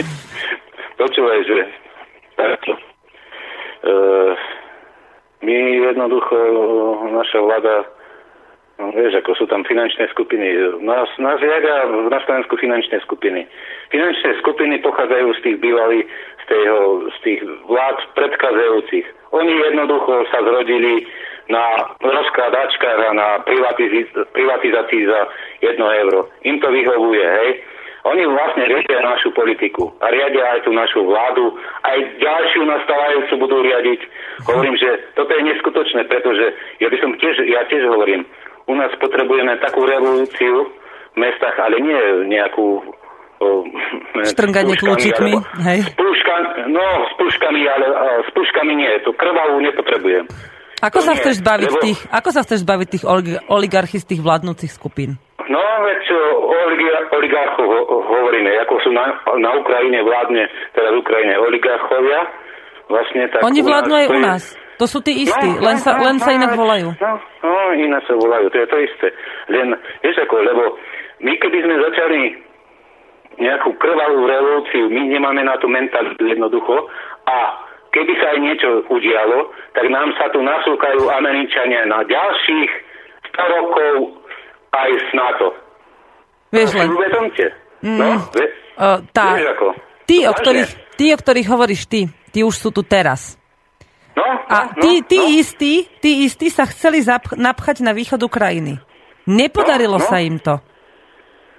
[SPEAKER 4] Počúvaj, že takto. E, my jednoducho, naša vláda No, vieš, ako sú tam finančné skupiny. Nás, nás jadia na Slovensku finančné skupiny. Finančné skupiny pochádzajú z tých bývalých, z, tého, z tých vlád predchádzajúcich. Oni jednoducho sa zrodili na rozkladačkách a na privatizácii za jedno euro. Im to vyhovuje, hej. Oni vlastne riadia našu politiku a riadia aj tú našu vládu, aj ďalšiu nastávajúcu budú riadiť. Hovorím, že toto je neskutočné, pretože ja by som tiež, ja tiež hovorím, u nás potrebujeme takú revolúciu v mestách, ale nie nejakú
[SPEAKER 2] Štrnganie kľúčikmi, hej?
[SPEAKER 4] S puškami, no, s puškami, ale s puškami nie, to krvavú nepotrebujem.
[SPEAKER 2] Ako to sa, nie, chceš zbaviť lebo... tých, ako sa chceš zbaviť tých oligarchistých vládnúcich skupín?
[SPEAKER 4] No, veď oligarchov hovoríme, ako sú na, na Ukrajine vládne, v Ukrajine oligarchovia, vlastne tak
[SPEAKER 2] Oni vládnu aj u nás. To sú tí istí, no, len, sa, len sa inak volajú.
[SPEAKER 4] No, no, inak sa volajú, to je to isté. Len, vieš ako, lebo my keby sme začali nejakú krvavú revolúciu, my nemáme na to mentalitu jednoducho a keby sa aj niečo udialo, tak nám sa tu nasúkajú Američania na ďalších 100 rokov aj s NATO.
[SPEAKER 2] Vieš len.
[SPEAKER 4] Uvedomte. Mm, no,
[SPEAKER 2] vie, uh, tá, vieš ako? Tí, o ktorých, tí, o ktorých hovoríš ty, tí už sú tu teraz.
[SPEAKER 4] No,
[SPEAKER 2] a no, tí, tí, no. istí, tí istí sa chceli zapch- napchať na východ Ukrajiny. Nepodarilo no, no. sa im to.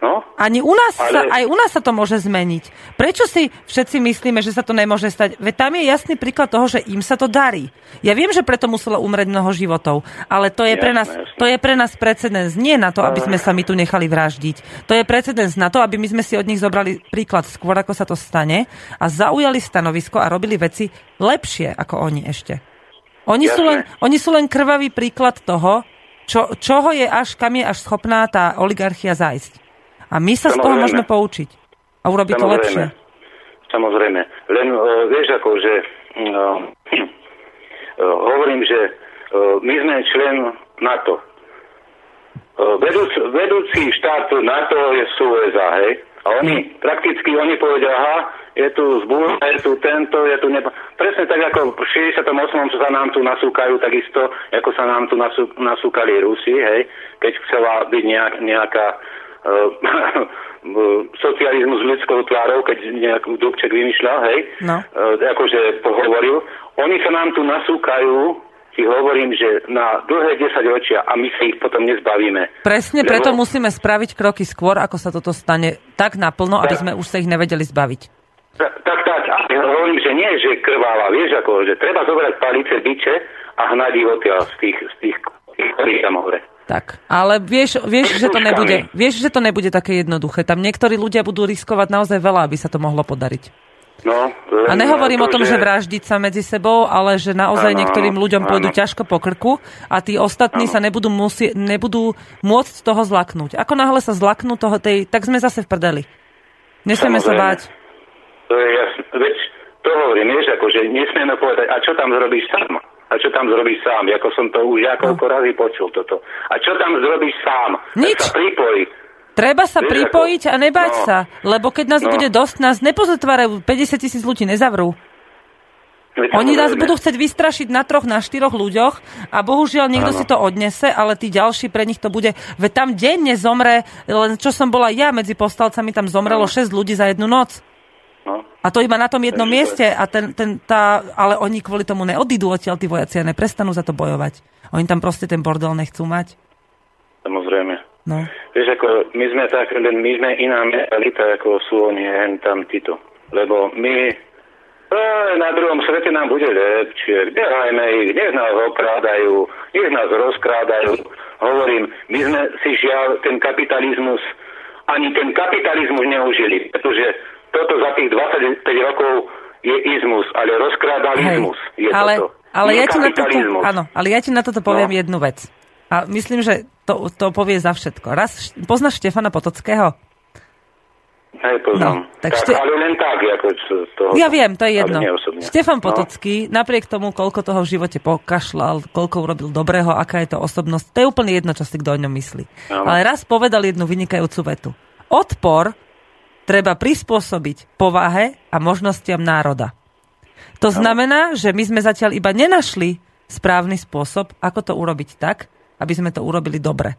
[SPEAKER 4] No,
[SPEAKER 2] Ani u nás ale... sa, aj u nás sa to môže zmeniť. Prečo si všetci myslíme, že sa to nemôže stať? Veď tam je jasný príklad toho, že im sa to darí. Ja viem, že preto muselo umrieť mnoho životov, ale to je, jasné, pre nás, jasné. to je pre nás precedens nie na to, aby sme sa my tu nechali vraždiť. To je precedens na to, aby my sme si od nich zobrali príklad skôr, ako sa to stane a zaujali stanovisko a robili veci lepšie ako oni ešte. Oni, sú len, oni sú len krvavý príklad toho, čo, čoho je až, kam je až schopná tá oligarchia zájsť. A my sa Samozrejme. z toho môžeme poučiť a urobiť Samozrejme. to lepšie.
[SPEAKER 4] Samozrejme. Len uh, vieš ako, že uh, uh, hovorím, že e, my sme člen NATO. E, vedúc, vedúci štát NATO je sú USA, hej? A oni, prakticky oni povedia, aha, je tu zbúr, je tu tento, je tu nepo... Presne tak ako v 68. sa nám tu nasúkajú, takisto ako sa nám tu nasú, nasúkali Rusi, hej, keď chcela byť nejak, nejaká uh, socializmus s ľudskou tvárou, keď nejaký Dubček vymýšľal, hej,
[SPEAKER 2] No.
[SPEAKER 4] uh, akože pohovoril. Oni sa nám tu nasúkajú, ti hovorím, že na dlhé 10 ročia a my sa ich potom nezbavíme.
[SPEAKER 2] Presne
[SPEAKER 4] Lebo-
[SPEAKER 2] preto musíme spraviť kroky skôr, ako sa toto stane tak naplno, aby
[SPEAKER 4] Tak.
[SPEAKER 2] sme už sa ich nevedeli zbaviť.
[SPEAKER 4] Tak, tak, tak, a ja hovorím, že nie, že krváva, vieš, ako, že treba zobrať palice, biče a hnať ich odtiaľ z tých, z tých, tých ktorých tam hore.
[SPEAKER 2] Tak, ale vieš, vieš, že to nebude, vieš, že to nebude také jednoduché. Tam niektorí ľudia budú riskovať naozaj veľa, aby sa to mohlo podariť.
[SPEAKER 4] No,
[SPEAKER 2] A nehovorím
[SPEAKER 4] to,
[SPEAKER 2] o tom, že vraždiť sa medzi sebou, ale že naozaj
[SPEAKER 4] Áno,
[SPEAKER 2] niektorým ľuďom
[SPEAKER 4] áno.
[SPEAKER 2] pôjdu ťažko po krku a tí ostatní sa nebudú, musie, nebudú môcť toho zlaknúť. Ako náhle sa zlaknú toho tej, tak sme zase v prdeli. Nesmieme sa báť.
[SPEAKER 4] To je jasné. Veď to hovorím, vieš, ako, že nesmieme povedať, a čo tam zrobíš sám? A čo tam zrobíš sám? Ako som to už niekoľko
[SPEAKER 2] No.
[SPEAKER 4] razy počul toto. A čo tam zrobíš sám?
[SPEAKER 2] Nič.
[SPEAKER 4] Sa pripojí.
[SPEAKER 2] Treba sa
[SPEAKER 4] Vieš,
[SPEAKER 2] pripojiť
[SPEAKER 4] ako-
[SPEAKER 2] a nebať
[SPEAKER 4] no.
[SPEAKER 2] sa, lebo keď nás
[SPEAKER 4] No.
[SPEAKER 2] bude dosť, nás nepozatvárajú, 50 tisíc ľudí nezavrú.
[SPEAKER 4] Veď
[SPEAKER 2] Oni nás budú chcieť vystrašiť na troch, na štyroch ľuďoch a bohužiaľ niekto
[SPEAKER 4] Áno.
[SPEAKER 2] si to odnese, ale tí ďalší pre nich to bude... Veď tam denne zomre, len čo som bola ja medzi povstalcami, tam zomrelo
[SPEAKER 4] Áno.
[SPEAKER 2] 6 ľudí za jednu noc. A to iba na tom jednom
[SPEAKER 4] Takže
[SPEAKER 2] mieste. A ten, ten, tá, ale oni kvôli tomu neodídu odtiaľ, tí vojaci, a neprestanú za to bojovať. Oni tam proste ten bordel nechcú mať.
[SPEAKER 4] Samozrejme.
[SPEAKER 2] No.
[SPEAKER 4] Vieš, ako my sme tak, len my sme iná mentalita, ako sú oni hen tam títo. Lebo my e, na druhom svete nám bude lepšie. Nehajme ich, nech nás okrádajú, nech nás rozkrádajú. Hovorím, my sme si žiaľ ten kapitalizmus, ani ten kapitalizmus neužili, pretože toto za tých 25 rokov je izmus, ale rozkrádalizmus je
[SPEAKER 2] ale,
[SPEAKER 4] toto.
[SPEAKER 2] ale, ja ti na toto, áno, ale ja ti na toto poviem
[SPEAKER 4] No.
[SPEAKER 2] jednu vec. A myslím, že to, to povie za všetko. Raz, poznáš Štefana Potockého?
[SPEAKER 4] Hej, poznám.
[SPEAKER 2] No, tak
[SPEAKER 4] tak,
[SPEAKER 2] ste-
[SPEAKER 4] Ale len tak, ako toho.
[SPEAKER 2] Ja viem, to je jedno. Štefan
[SPEAKER 4] No.
[SPEAKER 2] Potocký, napriek tomu, koľko toho v živote pokašľal, koľko urobil dobrého, aká je to osobnosť, to je úplne jedno, čo si kto o ňom myslí.
[SPEAKER 4] Áno.
[SPEAKER 2] Ale raz povedal jednu vynikajúcu vetu. Odpor treba prispôsobiť povahe a možnostiam národa. To znamená, že my sme zatiaľ iba nenašli správny spôsob, ako to urobiť tak, aby sme to urobili dobre.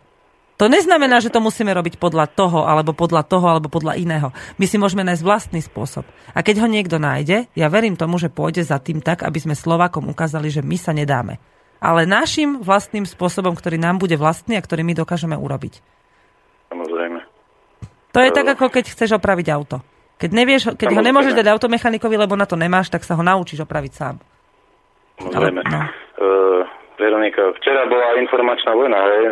[SPEAKER 2] To neznamená, že to musíme robiť podľa toho, alebo podľa toho, alebo podľa iného. My si môžeme nájsť vlastný spôsob. A keď ho niekto nájde, ja verím tomu, že pôjde za tým tak, aby sme Slovákom ukázali, že my sa nedáme. Ale našim vlastným spôsobom, ktorý nám bude vlastný a ktorý my dokážeme urobiť. To je tak, ako keď chceš opraviť auto. Keď, nevieš, keď ho nemôžeš dať automechanikovi, lebo na to nemáš, tak sa ho naučíš opraviť sám.
[SPEAKER 4] Samozrejme.
[SPEAKER 2] Ale- no.
[SPEAKER 4] Uh, Veronika, včera bola informačná vojna, hej?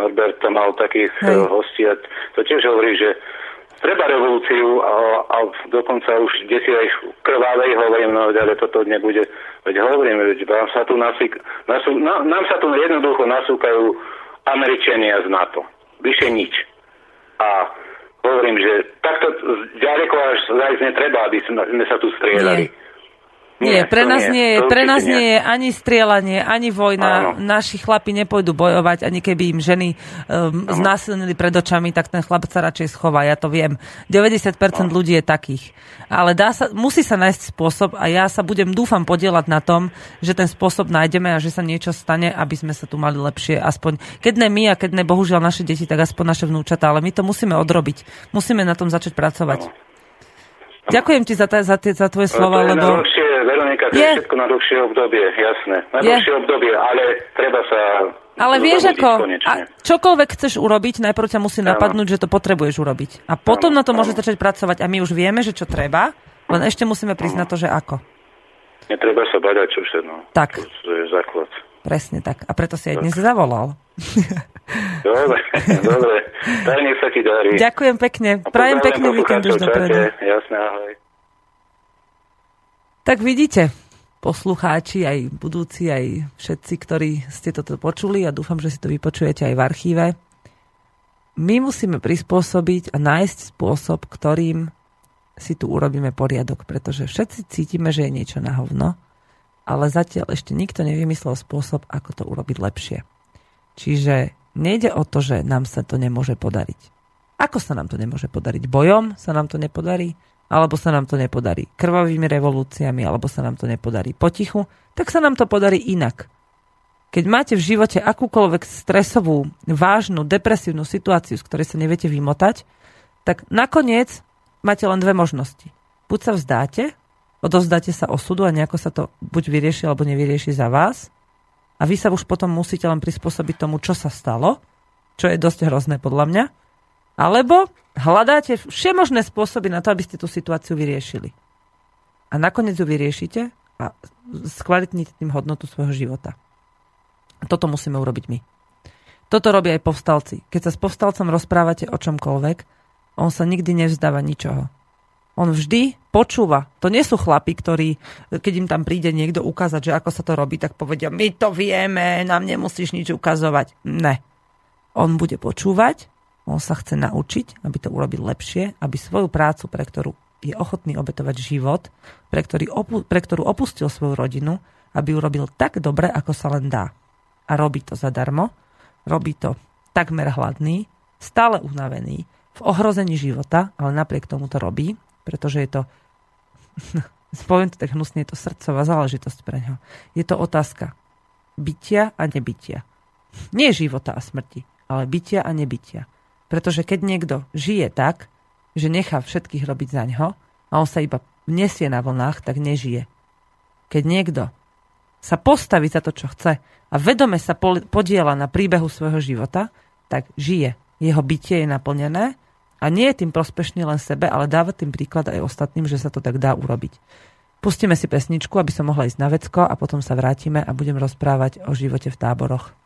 [SPEAKER 4] Norbert tam mal takých
[SPEAKER 2] Hej.
[SPEAKER 4] uh, hostí a to tiež hovorí, že treba revolúciu a, a dokonca už desi aj krvávej hovorím, no ale toto nebude. Veď hovorím, veď vám sa tu nasík, nasú, na, nám sa tu jednoducho nasúkajú Američania z NATO. Vyše nič. A hovorím, že takto ďaleko až zajsť netreba, aby sme, sa tu strieľali.
[SPEAKER 2] Nie, pre
[SPEAKER 4] to
[SPEAKER 2] nás nie, je,
[SPEAKER 4] to
[SPEAKER 2] pre nás nie je ani strieľanie, ani vojna.
[SPEAKER 4] Áno.
[SPEAKER 2] Naši chlapi nepôjdu bojovať, ani keby im ženy um, znásilnili pred očami, tak ten chlap sa radšej schová, ja to viem. 90% ľudí je takých. Ale dá sa, musí sa nájsť spôsob a ja sa budem, dúfam, podielať na tom, že ten spôsob nájdeme a že sa niečo stane, aby sme sa tu mali lepšie. Aspoň, keď ne my a keď ne bohužiaľ naše deti, tak aspoň naše vnúčatá, ale my to musíme odrobiť. Musíme na tom začať pracovať. Ďakujem ti za, ta, za, tie, za tvoje slova, lebo...
[SPEAKER 4] dlhšie, Veronika, to je.
[SPEAKER 2] Je.
[SPEAKER 4] všetko na dlhšie obdobie, jasné. Na dlhšie obdobie, ale treba sa
[SPEAKER 2] Ale vieš ako,
[SPEAKER 4] konečne.
[SPEAKER 2] a čokoľvek chceš urobiť, najprv ťa musí napadnúť, že to potrebuješ urobiť. A potom
[SPEAKER 4] Áno,
[SPEAKER 2] na to môže začať pracovať. A my už vieme, že čo treba, len ešte musíme prísť na to, že ako.
[SPEAKER 4] Netreba sa bať, čo všetno.
[SPEAKER 2] Tak.
[SPEAKER 4] To je základ.
[SPEAKER 2] Presne tak. A preto si aj dnes zavolal.
[SPEAKER 4] Dobre, dobre. Tak nech sa ti darí.
[SPEAKER 2] Ďakujem pekne. Prajem pekný víkend už dopredu.
[SPEAKER 4] Jasné, ahoj.
[SPEAKER 2] Tak vidíte, poslucháči, aj budúci, aj všetci, ktorí ste toto počuli a dúfam, že si to vypočujete aj v archíve. My musíme prispôsobiť a nájsť spôsob, ktorým si tu urobíme poriadok, pretože všetci cítime, že je niečo na hovno
[SPEAKER 5] ale zatiaľ ešte nikto nevymyslel spôsob, ako to urobiť lepšie. Čiže nejde o to, že nám sa to nemôže podariť. Ako sa nám to nemôže podariť? Bojom sa nám to nepodarí? Alebo sa nám to nepodarí krvavými revolúciami? Alebo sa nám to nepodarí potichu? Tak sa nám to podarí inak. Keď máte v živote akúkoľvek stresovú, vážnu, depresívnu situáciu, z ktorej sa neviete vymotať, tak nakoniec máte len dve možnosti. Buď sa vzdáte odovzdáte sa osudu a nejako sa to buď vyrieši alebo nevyrieši za vás a vy sa už potom musíte len prispôsobiť tomu, čo sa stalo, čo je dosť hrozné podľa mňa, alebo hľadáte všemožné spôsoby na to, aby ste tú situáciu vyriešili. A nakoniec ju vyriešite a skvalitníte tým hodnotu svojho života. Toto musíme urobiť my. Toto robia aj povstalci. Keď sa s povstalcom rozprávate o čomkoľvek, on sa nikdy nevzdáva ničoho. On vždy počúva. To nie sú chlapi, ktorí, keď im tam príde niekto ukázať, že ako sa to robí, tak povedia, my to vieme, nám nemusíš nič ukazovať. Ne. On bude počúvať, on sa chce naučiť, aby to urobil lepšie, aby svoju prácu, pre ktorú je ochotný obetovať život, pre, ktorý opu- pre ktorú opustil svoju rodinu, aby urobil tak dobre, ako sa len dá. A robí to zadarmo, robí to takmer hladný, stále unavený, v ohrození života, ale napriek tomu to robí, pretože je to, poviem to tak hnusne, je to srdcová záležitosť pre ňo. Je to otázka bytia a nebytia. Nie života a smrti, ale bytia a nebytia. Pretože keď niekto žije tak, že nechá všetkých robiť za ňo a on sa iba nesie na vlnách, tak nežije. Keď niekto sa postaví za to, čo chce a vedome sa podiela na príbehu svojho života, tak žije. Jeho bytie je naplnené a nie je tým prospešný len sebe, ale dáva tým príklad aj ostatným, že sa to tak dá urobiť. Pustíme si pesničku, aby som mohla ísť na vecko a potom sa vrátime a budem rozprávať o živote v táboroch.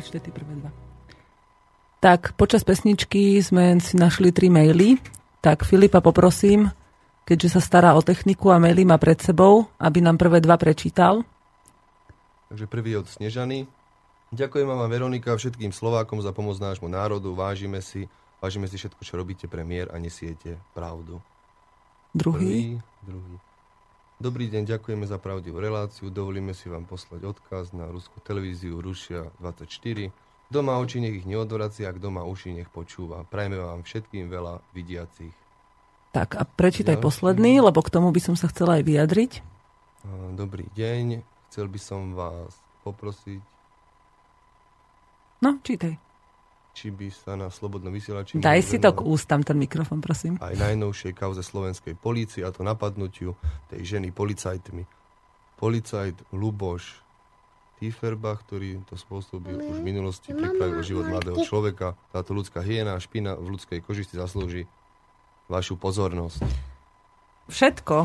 [SPEAKER 2] Prečítaj ty prvé dva. Tak, počas pesničky sme si našli tri maily. Tak Filipa poprosím, keďže sa stará o techniku a maily má pred sebou, aby nám prvé dva prečítal.
[SPEAKER 6] Takže prvý od Snežany. Ďakujem vám Veronika všetkým Slovákom za pomoc nášmu národu. Vážime si, vážime si všetko, čo robíte pre mier a nesiete pravdu.
[SPEAKER 2] Druhý.
[SPEAKER 6] Prvý, druhý. Dobrý deň, ďakujeme za pravdivú reláciu. Dovolíme si vám poslať odkaz na ruskú televíziu Rušia 24. Kto má oči, nech ich neodvracia, a kto má uši, nech počúva. Prajme vám všetkým veľa vidiacich.
[SPEAKER 2] Tak a prečítaj
[SPEAKER 6] Ďalší.
[SPEAKER 2] posledný, lebo k tomu by som sa chcela aj vyjadriť.
[SPEAKER 6] Dobrý deň, chcel by som vás poprosiť,
[SPEAKER 2] No, čítaj.
[SPEAKER 6] Či by sa na Slobodnom vysielači...
[SPEAKER 2] Daj si to k ústam, ten mikrofon, prosím.
[SPEAKER 6] aj najnovšej kauze slovenskej polície, a to napadnutiu tej ženy policajtmi. Policajt Luboš Tiferbach, ktorý to spôsobil už v minulosti, pripravil život mladého človeka. Táto ľudská hyena a špina v ľudskej koži si zaslúži vašu pozornosť.
[SPEAKER 2] Všetko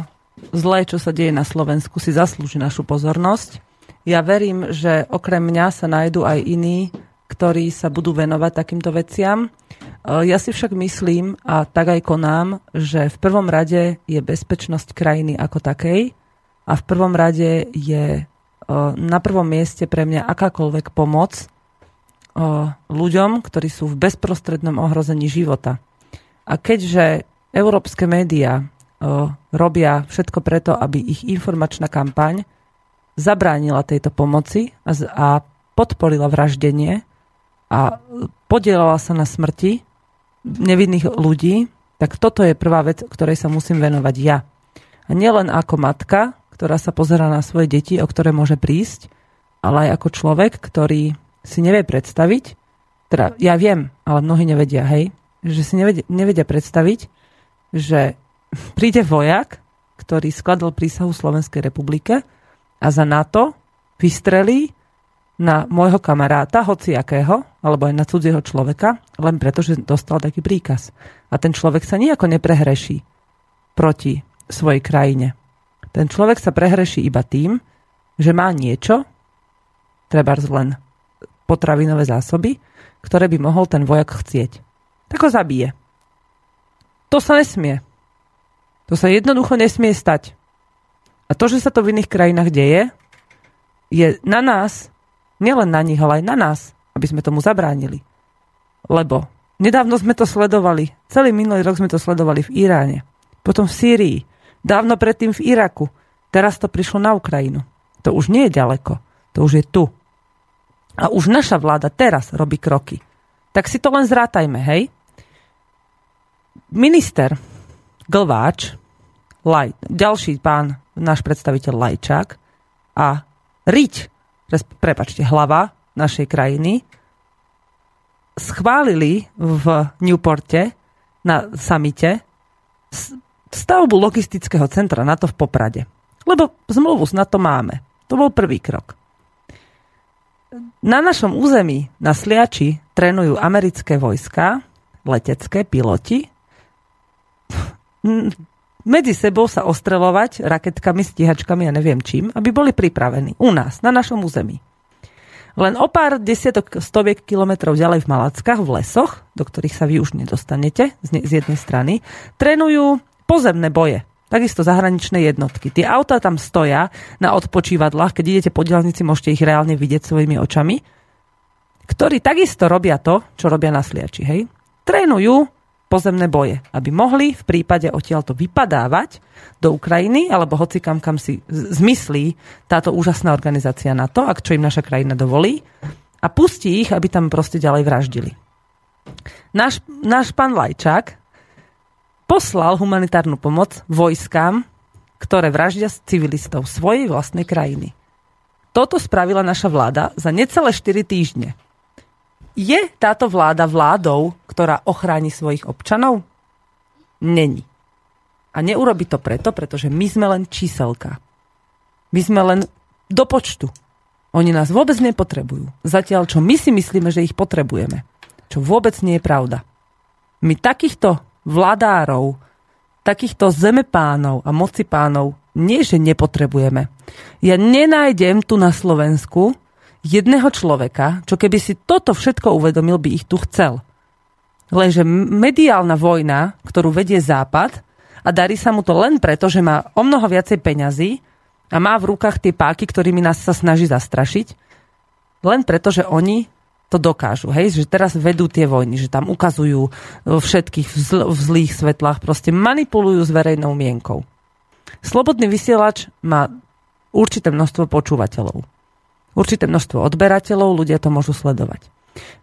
[SPEAKER 2] zlé, čo sa deje na Slovensku, si zaslúži našu pozornosť. Ja verím, že okrem mňa sa nájdú aj iní, ktorí sa budú venovať takýmto veciam. E, Ja si však myslím, a tak aj konám, že v prvom rade je bezpečnosť krajiny ako takej a v prvom rade je e, na prvom mieste pre mňa akákoľvek pomoc e, ľuďom, ktorí sú v bezprostrednom ohrození života. A keďže európske médiá robia všetko preto, aby ich informačná kampaň zabránila tejto pomoci a podporila vraždenie a podielala sa na smrti nevinných ľudí, tak toto je prvá vec, ktorej sa musím venovať ja. A nielen ako matka, ktorá sa pozera na svoje deti, o ktoré môže prísť, ale aj ako človek, ktorý si nevie predstaviť, teda ja viem, ale mnohí nevedia, hej, že si nevedia, nevedia predstaviť, že príde vojak, ktorý skladol prísahu Slovenskej republike a za NATO vystrelí na môjho kamaráta, hociakého, alebo aj na cudzieho človeka, len preto, že dostal taký príkaz. A ten človek sa nejako neprehreší proti svojej krajine. Ten človek sa prehreší iba tým, že má niečo, treba len potravinové zásoby, ktoré by mohol ten vojak chcieť. Tak ho zabije. To sa nesmie. To sa jednoducho nesmie stať. A to, že sa to v iných krajinách deje, je na nás, nielen na nich, ale aj na nás, aby sme tomu zabránili. Lebo nedávno sme to sledovali, celý minulý rok sme to sledovali v Iráne, potom v Sýrii, dávno predtým v Iraku, teraz to prišlo na Ukrajinu. To už nie je ďaleko, to už je tu. A už naša vláda teraz robí kroky. Tak si to len zrátajme, hej? Minister Glváč, Laj, ďalší pán, náš predstaviteľ Lajčák a Riť, prepačte, hlava našej krajiny, schválili v Newporte na samite stavbu logistického centra na to v Poprade. Lebo zmluvu na to máme. To bol prvý krok. Na našom území na Sliači trénujú americké vojska, letecké piloti. Medzi sebou sa ostrelovať raketkami, stíhačkami a neviem čím, aby boli pripravení u nás, na našom území. Len o pár desiatok, stoviek kilometrov ďalej v Malackách, v lesoch, do ktorých sa vy už nedostanete z, ne- z jednej strany, trénujú pozemné boje. Takisto zahraničné jednotky. Tie autá tam stoja na odpočívadlách, keď idete po dielnici, môžete ich reálne vidieť svojimi očami, ktorí takisto robia to, čo robia na sliači, hej? Trénujú pozemné boje, aby mohli v prípade odtiaľto vypadávať do Ukrajiny, alebo hoci kam, kam si zmyslí táto úžasná organizácia na to, ak čo im naša krajina dovolí, a pustí ich, aby tam proste ďalej vraždili. Náš, náš pán Lajčák poslal humanitárnu pomoc vojskám, ktoré vraždia civilistov svojej vlastnej krajiny. Toto spravila naša vláda za necelé 4 týždne. Je táto vláda vládou, ktorá ochráni svojich občanov? Není. A neurobi to preto, pretože my sme len číselka. My sme len do počtu. Oni nás vôbec nepotrebujú. Zatiaľ, čo my si myslíme, že ich potrebujeme. Čo vôbec nie je pravda. My takýchto vladárov, takýchto zemepánov a mocipánov nie, že nepotrebujeme. Ja nenájdem tu na Slovensku jedného človeka, čo keby si toto všetko uvedomil, by ich tu chcel. Lenže mediálna vojna, ktorú vedie Západ, a darí sa mu to len preto, že má o mnoho viacej peňazí a má v rukách tie páky, ktorými nás sa snaží zastrašiť, len preto, že oni to dokážu. Hej? Že teraz vedú tie vojny, že tam ukazujú všetkých v, zl- v zlých svetlách, proste manipulujú s verejnou mienkou. Slobodný vysielač má určité množstvo počúvateľov určité množstvo odberateľov, ľudia to môžu sledovať.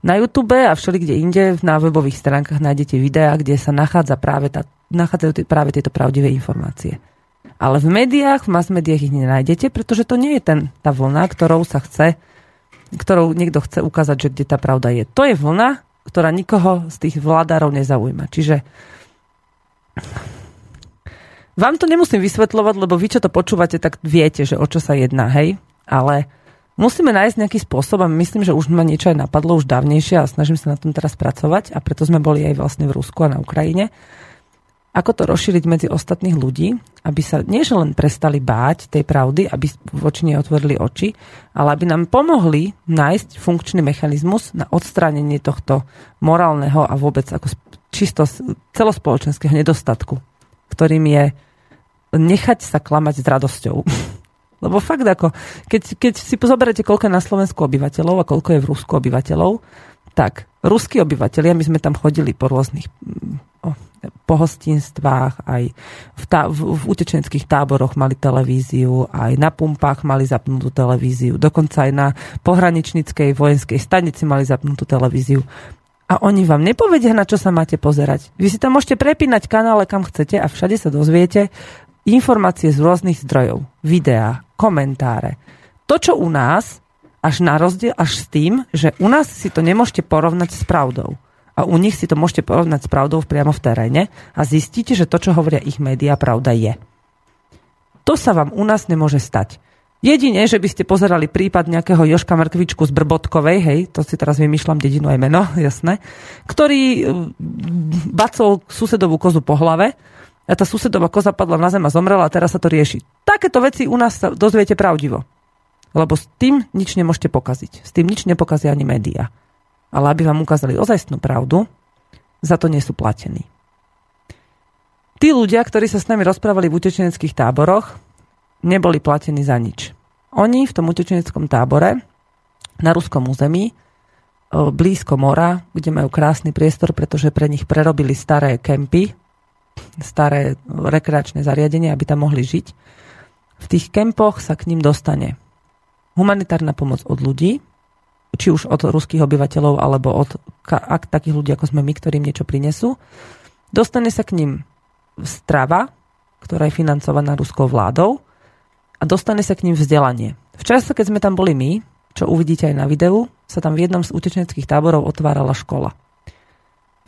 [SPEAKER 2] Na YouTube a všeli kde inde na webových stránkach nájdete videá, kde sa nachádza práve tá, nachádzajú práve tieto pravdivé informácie. Ale v médiách, v mass médiách ich nenájdete, pretože to nie je ten, tá vlna, ktorou sa chce, ktorou niekto chce ukázať, že kde tá pravda je. To je vlna, ktorá nikoho z tých vládárov nezaujíma. Čiže vám to nemusím vysvetľovať, lebo vy, čo to počúvate, tak viete, že o čo sa jedná, hej? Ale Musíme nájsť nejaký spôsob a myslím, že už ma niečo aj napadlo už dávnejšie a snažím sa na tom teraz pracovať a preto sme boli aj vlastne v Rusku a na Ukrajine. Ako to rozšíriť medzi ostatných ľudí, aby sa nie len prestali báť tej pravdy, aby voči nej otvorili oči, ale aby nám pomohli nájsť funkčný mechanizmus na odstránenie tohto morálneho a vôbec ako čisto celospoločenského nedostatku, ktorým je nechať sa klamať s radosťou. Lebo fakt ako, keď, keď si pozoberete, koľko je na Slovensku obyvateľov a koľko je v Rusku obyvateľov, tak ruskí obyvateľia, my sme tam chodili po rôznych oh, po hostinstvách, aj v, tá, v, v utečenských táboroch mali televíziu, aj na pumpách mali zapnutú televíziu, dokonca aj na pohraničníckej vojenskej stanici mali zapnutú televíziu. A oni vám nepovedia, na čo sa máte pozerať. Vy si tam môžete prepínať kanále, kam chcete a všade sa dozviete informácie z rôznych zdrojov, videá, komentáre. To, čo u nás, až na rozdiel, až s tým, že u nás si to nemôžete porovnať s pravdou. A u nich si to môžete porovnať s pravdou priamo v teréne a zistíte, že to, čo hovoria ich médiá, pravda je. To sa vám u nás nemôže stať. Jedine, že by ste pozerali prípad nejakého Joška Mrkvičku z Brbotkovej, hej, to si teraz vymýšľam dedinu aj meno, jasné, ktorý mm, bacol susedovú kozu po hlave a tá susedová koza padla na zem a zomrela a teraz sa to rieši. Takéto veci u nás sa dozviete pravdivo. Lebo s tým nič nemôžete pokaziť. S tým nič nepokazia ani médiá. Ale aby vám ukázali ozajstnú pravdu, za to nie sú platení. Tí ľudia, ktorí sa s nami rozprávali v utečeneckých táboroch, neboli platení za nič. Oni v tom utečeneckom tábore na ruskom území blízko mora, kde majú krásny priestor, pretože pre nich prerobili staré kempy, staré rekreačné zariadenie, aby tam mohli žiť. V tých kempoch sa k ním dostane humanitárna pomoc od ľudí, či už od ruských obyvateľov, alebo od ak, takých ľudí, ako sme my, ktorým niečo prinesú. Dostane sa k ním strava, ktorá je financovaná ruskou vládou a dostane sa k ním vzdelanie. V čase, keď sme tam boli my, čo uvidíte aj na videu, sa tam v jednom z utečeneckých táborov otvárala škola.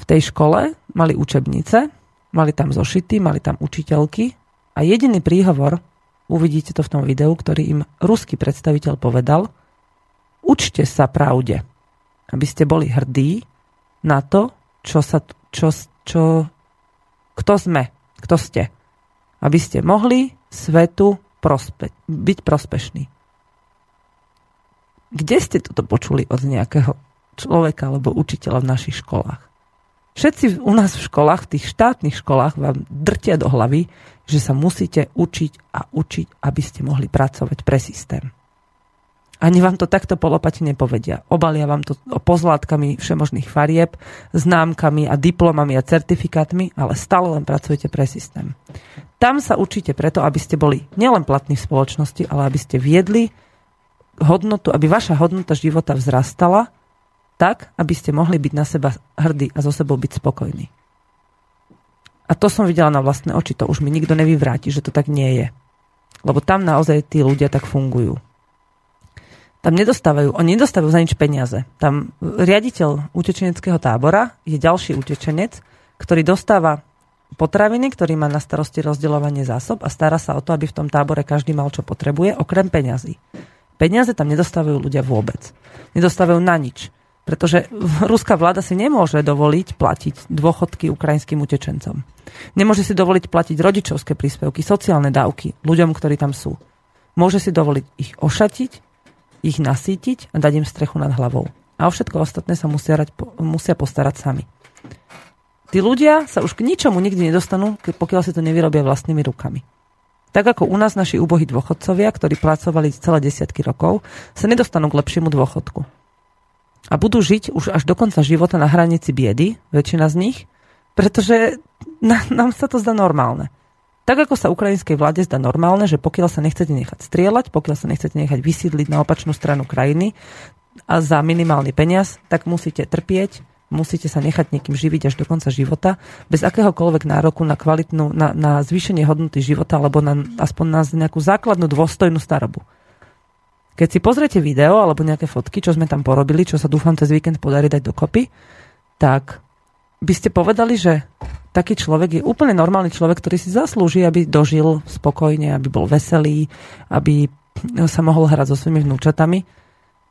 [SPEAKER 2] V tej škole mali učebnice, mali tam zošity, mali tam učiteľky a jediný príhovor, uvidíte to v tom videu, ktorý im ruský predstaviteľ povedal, učte sa pravde, aby ste boli hrdí na to, čo sa, čo, čo, kto sme, kto ste. Aby ste mohli svetu prospe, byť prospešní. Kde ste toto počuli od nejakého človeka alebo učiteľa v našich školách? Všetci u nás v školách, v tých štátnych školách vám drtia do hlavy, že sa musíte učiť a učiť, aby ste mohli pracovať pre systém. Ani vám to takto polopati nepovedia. Obalia vám to pozlátkami všemožných farieb, známkami a diplomami a certifikátmi, ale stále len pracujete pre systém. Tam sa učíte preto, aby ste boli nielen platní v spoločnosti, ale aby ste viedli hodnotu, aby vaša hodnota života vzrastala tak, aby ste mohli byť na seba hrdí a so sebou byť spokojní. A to som videla na vlastné oči, to už mi nikto nevyvráti, že to tak nie je. Lebo tam naozaj tí ľudia tak fungujú tam nedostávajú, oni nedostávajú za nič peniaze. Tam riaditeľ utečeneckého tábora je ďalší utečenec, ktorý dostáva potraviny, ktorý má na starosti rozdeľovanie zásob a stará sa o to, aby v tom tábore každý mal, čo potrebuje, okrem peňazí. Peniaze tam nedostávajú ľudia vôbec. Nedostávajú na nič. Pretože ruská vláda si nemôže dovoliť platiť dôchodky ukrajinským utečencom. Nemôže si dovoliť platiť rodičovské príspevky, sociálne dávky ľuďom, ktorí tam sú. Môže si dovoliť ich ošatiť, ich nasítiť a dať im strechu nad hlavou. A o všetko ostatné sa musia, rať, musia postarať sami. Tí ľudia sa už k ničomu nikdy nedostanú, pokiaľ si to nevyrobia vlastnými rukami. Tak ako u nás naši úbohí dôchodcovia, ktorí pracovali celé desiatky rokov, sa nedostanú k lepšiemu dôchodku. A budú žiť už až do konca života na hranici biedy, väčšina z nich, pretože na, nám sa to zdá normálne. Tak ako sa ukrajinskej vláde zdá normálne, že pokiaľ sa nechcete nechať strieľať, pokiaľ sa nechcete nechať vysídliť na opačnú stranu krajiny a za minimálny peniaz, tak musíte trpieť, musíte sa nechať niekým živiť až do konca života, bez akéhokoľvek nároku na kvalitnú, na, na zvýšenie hodnoty života alebo na, aspoň na nejakú základnú dôstojnú starobu. Keď si pozriete video alebo nejaké fotky, čo sme tam porobili, čo sa dúfam cez víkend podarí dať dokopy, tak by ste povedali, že taký človek je úplne normálny človek, ktorý si zaslúži, aby dožil spokojne, aby bol veselý, aby sa mohol hrať so svojimi vnúčatami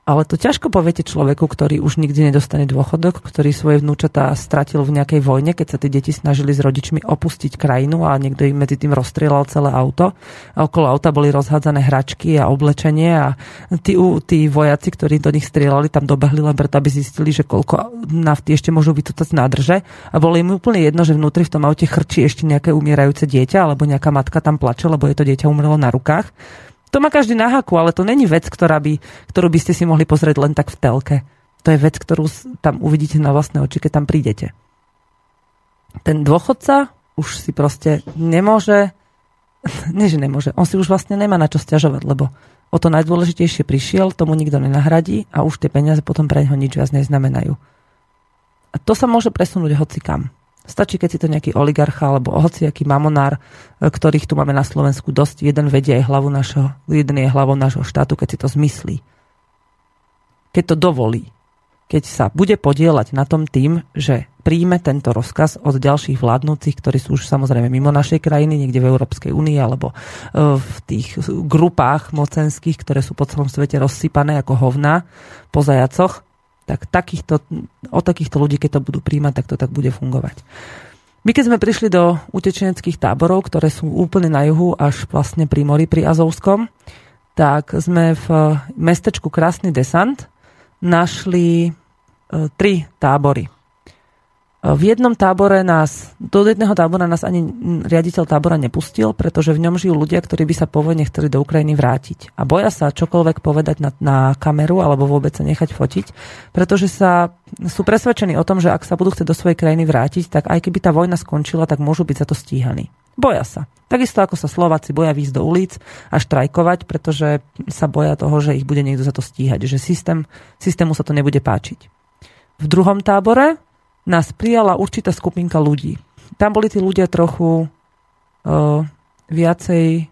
[SPEAKER 2] ale to ťažko poviete človeku, ktorý už nikdy nedostane dôchodok, ktorý svoje vnúčatá stratil v nejakej vojne, keď sa tí deti snažili s rodičmi opustiť krajinu a niekto im medzi tým rozstrieľal celé auto. A okolo auta boli rozhádzané hračky a oblečenie a tí, tí vojaci, ktorí do nich strieľali, tam dobehli len preto, aby zistili, že koľko nafty ešte môžu vytúcať nádrže. A bolo im úplne jedno, že vnútri v tom aute chrčí ešte nejaké umierajúce dieťa alebo nejaká matka tam plače, lebo je to dieťa umrelo na rukách. To má každý na haku, ale to není vec, ktorá by, ktorú by ste si mohli pozrieť len tak v telke. To je vec, ktorú tam uvidíte na vlastné oči, keď tam prídete. Ten dôchodca už si proste nemôže, nie že nemôže, on si už vlastne nemá na čo stiažovať, lebo o to najdôležitejšie prišiel, tomu nikto nenahradí a už tie peniaze potom pre neho nič viac neznamenajú. A to sa môže presunúť hoci kam. Stačí, keď si to nejaký oligarcha alebo hociaký mamonár, e, ktorých tu máme na Slovensku dosť, jeden vedie aj hlavu našho, jeden je hlavou nášho štátu, keď si to zmyslí. Keď to dovolí. Keď sa bude podielať na tom tým, že príjme tento rozkaz od ďalších vládnúcich, ktorí sú už samozrejme mimo našej krajiny, niekde v Európskej únii alebo e, v tých grupách mocenských, ktoré sú po celom svete rozsypané ako hovna po zajacoch, tak takýchto, o takýchto ľudí, keď to budú príjmať, tak to tak bude fungovať. My keď sme prišli do utečeneckých táborov, ktoré sú úplne na juhu, až vlastne pri mori, pri Azovskom, tak sme v mestečku Krásny desant našli e, tri tábory. V jednom tábore nás, do jedného tábora nás ani riaditeľ tábora nepustil, pretože v ňom žijú ľudia, ktorí by sa pôvodne chceli do Ukrajiny vrátiť. A boja sa čokoľvek povedať na, na kameru alebo vôbec sa nechať fotiť, pretože sa, sú presvedčení o tom, že ak sa budú chcieť do svojej krajiny vrátiť, tak aj keby tá vojna skončila, tak môžu byť za to stíhaní. Boja sa. Takisto ako sa Slováci boja výjsť do ulic a štrajkovať, pretože sa boja toho, že ich bude niekto za to stíhať, že systém, systému sa to nebude páčiť. V druhom tábore nás prijala určitá skupinka ľudí. Tam boli tí ľudia trochu uh, viacej,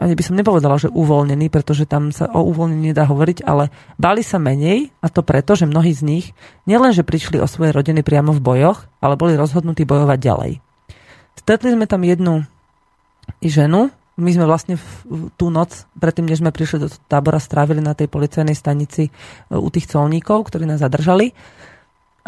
[SPEAKER 2] ani by som nepovedala, že uvoľnení, pretože tam sa o uvoľnení nedá hovoriť, ale bali sa menej a to preto, že mnohí z nich nielenže prišli o svoje rodiny priamo v bojoch, ale boli rozhodnutí bojovať ďalej. Stretli sme tam jednu ženu, my sme vlastne v tú noc, predtým, než sme prišli do tábora, strávili na tej policajnej stanici e, u tých colníkov, ktorí nás zadržali.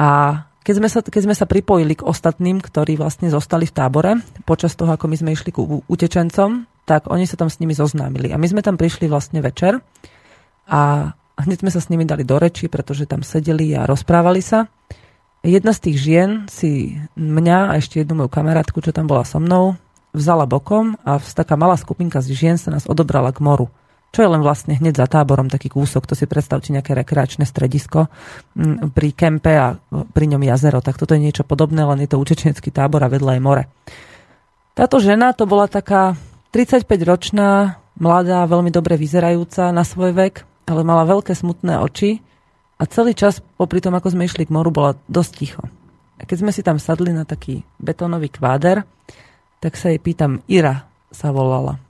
[SPEAKER 2] A keď sme, sa, keď sme sa pripojili k ostatným, ktorí vlastne zostali v tábore, počas toho, ako my sme išli ku utečencom, tak oni sa tam s nimi zoznámili. A my sme tam prišli vlastne večer a hneď sme sa s nimi dali do reči, pretože tam sedeli a rozprávali sa. Jedna z tých žien si mňa a ešte jednu moju kamarátku, čo tam bola so mnou, vzala bokom a taká malá skupinka z žien sa nás odobrala k moru čo je len vlastne hneď za táborom taký kúsok, to si predstavte nejaké rekreačné stredisko pri kempe a pri ňom jazero, tak toto je niečo podobné, len je to učečenský tábor a vedľa je more. Táto žena to bola taká 35-ročná, mladá, veľmi dobre vyzerajúca na svoj vek, ale mala veľké smutné oči a celý čas popri tom, ako sme išli k moru, bola dosť ticho. A keď sme si tam sadli na taký betónový kváder, tak sa jej pýtam, Ira sa volala.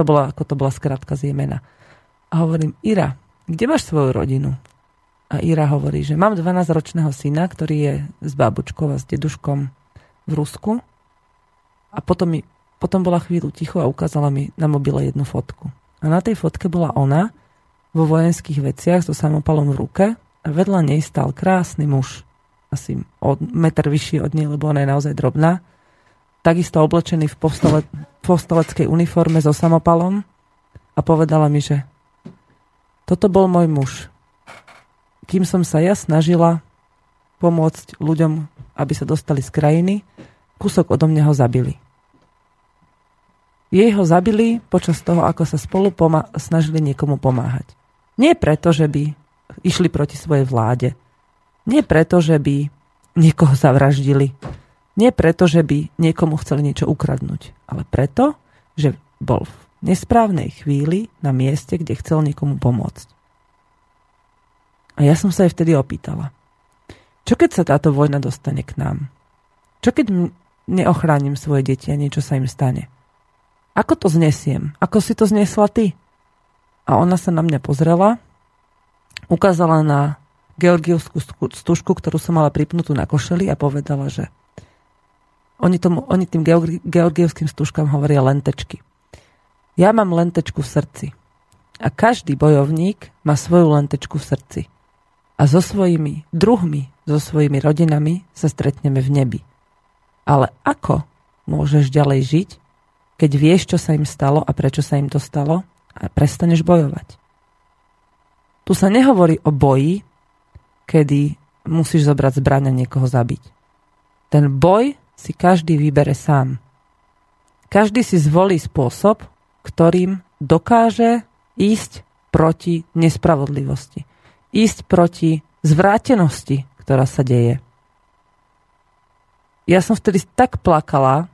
[SPEAKER 2] To bola, ako to bola skratka z jej mena. A hovorím, Ira, kde máš svoju rodinu? A Ira hovorí, že mám 12-ročného syna, ktorý je s babučkou a s deduškom v Rusku. A potom, mi, potom bola chvíľu ticho a ukázala mi na mobile jednu fotku. A na tej fotke bola ona vo vojenských veciach so samopalom v ruke a vedľa nej stal krásny muž, asi od meter vyšší od nej, lebo ona je naozaj drobná, takisto oblečený v povstale, povstaleckej uniforme so samopalom a povedala mi, že toto bol môj muž. Kým som sa ja snažila pomôcť ľuďom, aby sa dostali z krajiny, kúsok odo mňa ho zabili. Jej ho zabili počas toho, ako sa spolu poma- snažili niekomu pomáhať. Nie preto, že by išli proti svojej vláde. Nie preto, že by niekoho zavraždili. Nie preto, že by niekomu chceli niečo ukradnúť, ale preto, že bol v nesprávnej chvíli na mieste, kde chcel niekomu pomôcť. A ja som sa jej vtedy opýtala, čo keď sa táto vojna dostane k nám? Čo keď neochránim svoje deti a niečo sa im stane? Ako to znesiem? Ako si to znesla ty? A ona sa na mňa pozrela, ukázala na georgievskú stužku, ktorú som mala pripnutú na košeli a povedala, že oni, tomu, oni tým georgievským stužkám hovoria lentečky. Ja mám lentečku v srdci. A každý bojovník má svoju lentečku v srdci. A so svojimi druhmi, so svojimi rodinami sa stretneme v nebi. Ale ako môžeš ďalej žiť, keď vieš, čo sa im stalo a prečo sa im to stalo a prestaneš bojovať? Tu sa nehovorí o boji, kedy musíš zobrať zbraň a niekoho zabiť. Ten boj si každý vybere sám. Každý si zvolí spôsob, ktorým dokáže ísť proti nespravodlivosti. Ísť proti zvrátenosti, ktorá sa deje. Ja som vtedy tak plakala,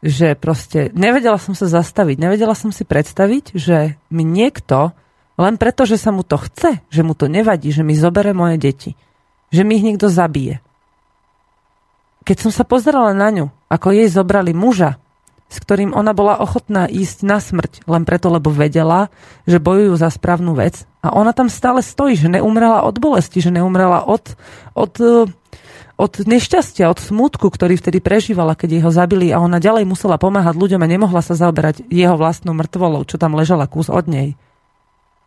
[SPEAKER 2] že proste nevedela som sa zastaviť, nevedela som si predstaviť, že mi niekto, len preto, že sa mu to chce, že mu to nevadí, že mi zobere moje deti, že mi ich niekto zabije, keď som sa pozerala na ňu, ako jej zobrali muža, s ktorým ona bola ochotná ísť na smrť, len preto, lebo vedela, že bojujú za správnu vec. A ona tam stále stojí, že neumrela od bolesti, že neumrela od, od, eh, od nešťastia, od smútku, ktorý vtedy prežívala, keď jeho zabili a ona ďalej musela pomáhať ľuďom a nemohla sa zaoberať jeho vlastnou mŕtvolou, čo tam ležala kus od nej.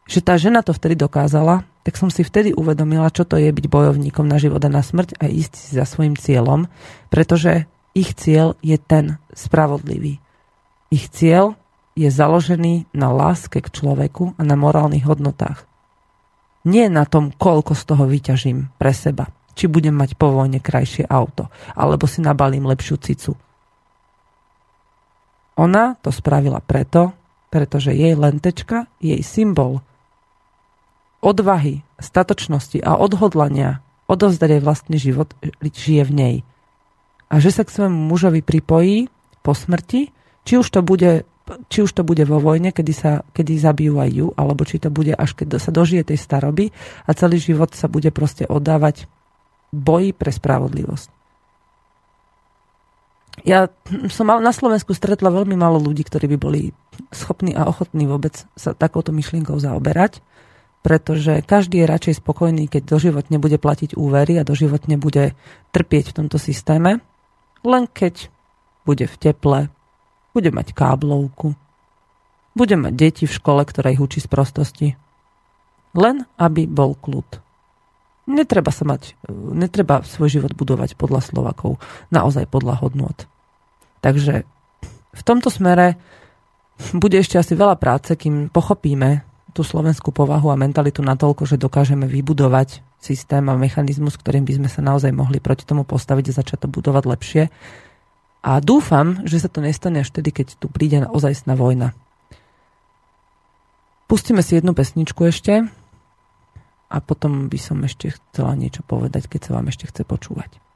[SPEAKER 2] Že tá žena to vtedy dokázala tak som si vtedy uvedomila, čo to je byť bojovníkom na život a na smrť a ísť za svojim cieľom, pretože ich cieľ je ten spravodlivý. Ich cieľ je založený na láske k človeku a na morálnych hodnotách. Nie na tom, koľko z toho vyťažím pre seba. Či budem mať po vojne krajšie auto, alebo si nabalím lepšiu cicu. Ona to spravila preto, pretože jej lentečka, jej symbol odvahy, statočnosti a odhodlania odovzdať aj vlastný život žije v nej. A že sa k svojmu mužovi pripojí po smrti, či už to bude, či už to bude vo vojne, kedy, sa, kedy zabijú aj ju, alebo či to bude až keď sa dožije tej staroby a celý život sa bude proste oddávať boji pre spravodlivosť. Ja som na Slovensku stretla veľmi málo ľudí, ktorí by boli schopní a ochotní vôbec sa takouto myšlienkou zaoberať pretože každý je radšej spokojný, keď doživotne bude platiť úvery a doživotne bude trpieť v tomto systéme, len keď bude v teple, bude mať káblovku, bude mať deti v škole, ktoré ich učí z prostosti. Len aby bol kľud. Netreba sa mať, netreba svoj život budovať podľa Slovakov, naozaj podľa hodnot. Takže v tomto smere bude ešte asi veľa práce, kým pochopíme, tú slovenskú povahu a mentalitu natoľko, že dokážeme vybudovať systém a mechanizmus, ktorým by sme sa naozaj mohli proti tomu postaviť a začať to budovať lepšie. A dúfam, že sa to nestane až vtedy, keď tu príde ozajstná vojna. Pustíme si jednu pesničku ešte a potom by som ešte chcela niečo povedať, keď sa vám ešte chce počúvať.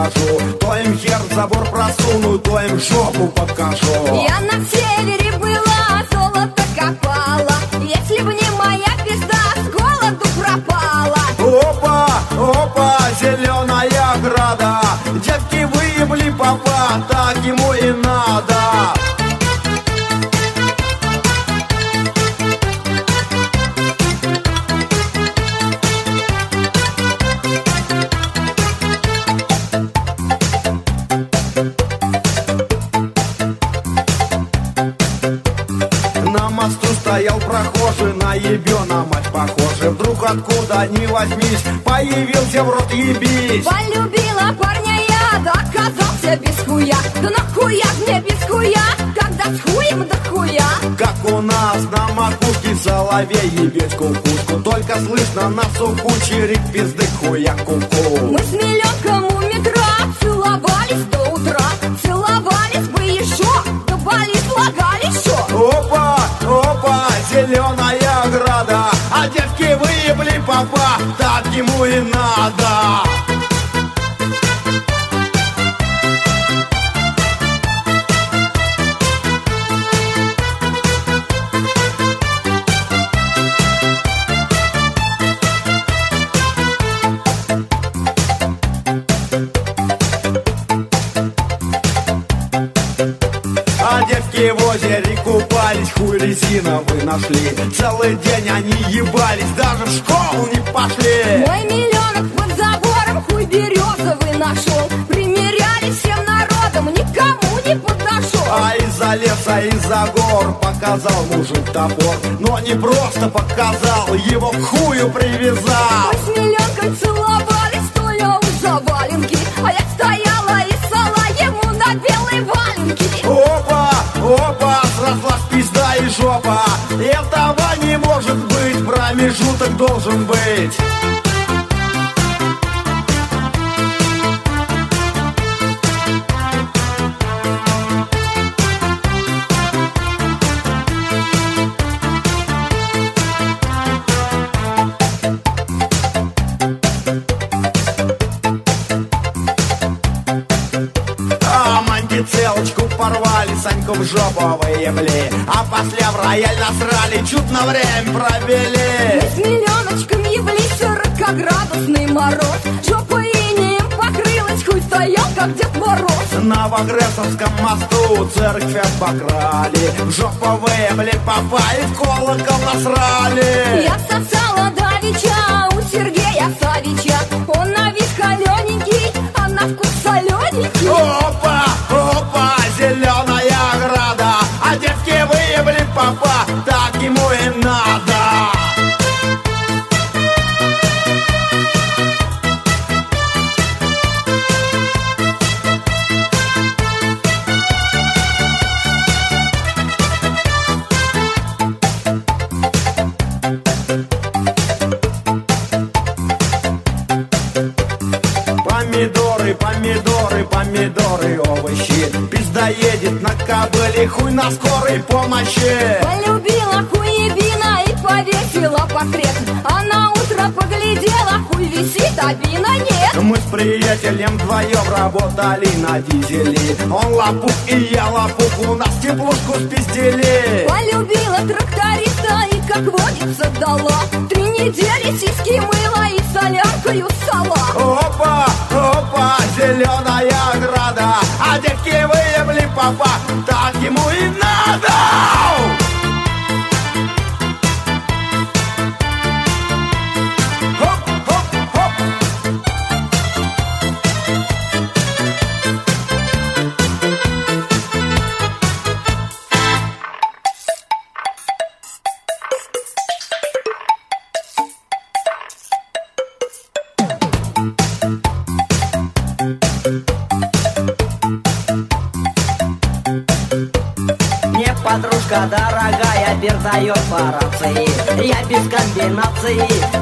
[SPEAKER 7] Хожу То им хер забор просуну, то им жопу покажу топор Но не просто показал, его к хую привязал.
[SPEAKER 5] Мы с миллионкой целовались, стоя у заваленки А я стояла и сала ему на белой валенке.
[SPEAKER 7] Опа, опа, срослась пизда и жопа. Этого не может быть, промежуток должен быть выебли А после в рояль насрали, чуть на время провели.
[SPEAKER 5] Мы с миллионочком явлись, сорокоградусный мороз. Жопа инеем покрылась, хуй стоял, как Дед Мороз.
[SPEAKER 7] На Вагресовском мосту церковь обокрали. В жопу выебли, попали, в колокол насрали.
[SPEAKER 5] Я сосала давича у Сергея Савича. Он
[SPEAKER 7] папа, так ему и надо. Помидоры, помидоры, помидоры, овощи. Пизда едет на кобыле, хуй на скорой помощи приятелем вдвоем работали на дизеле. Он лопух и я лопух, у нас теплушку спиздили.
[SPEAKER 5] Полюбила тракториста и, как водится, дала. Три недели сиськи мыла и соляркою сала.
[SPEAKER 7] Опа, опа, зеленая ограда, а девки выебли папа, так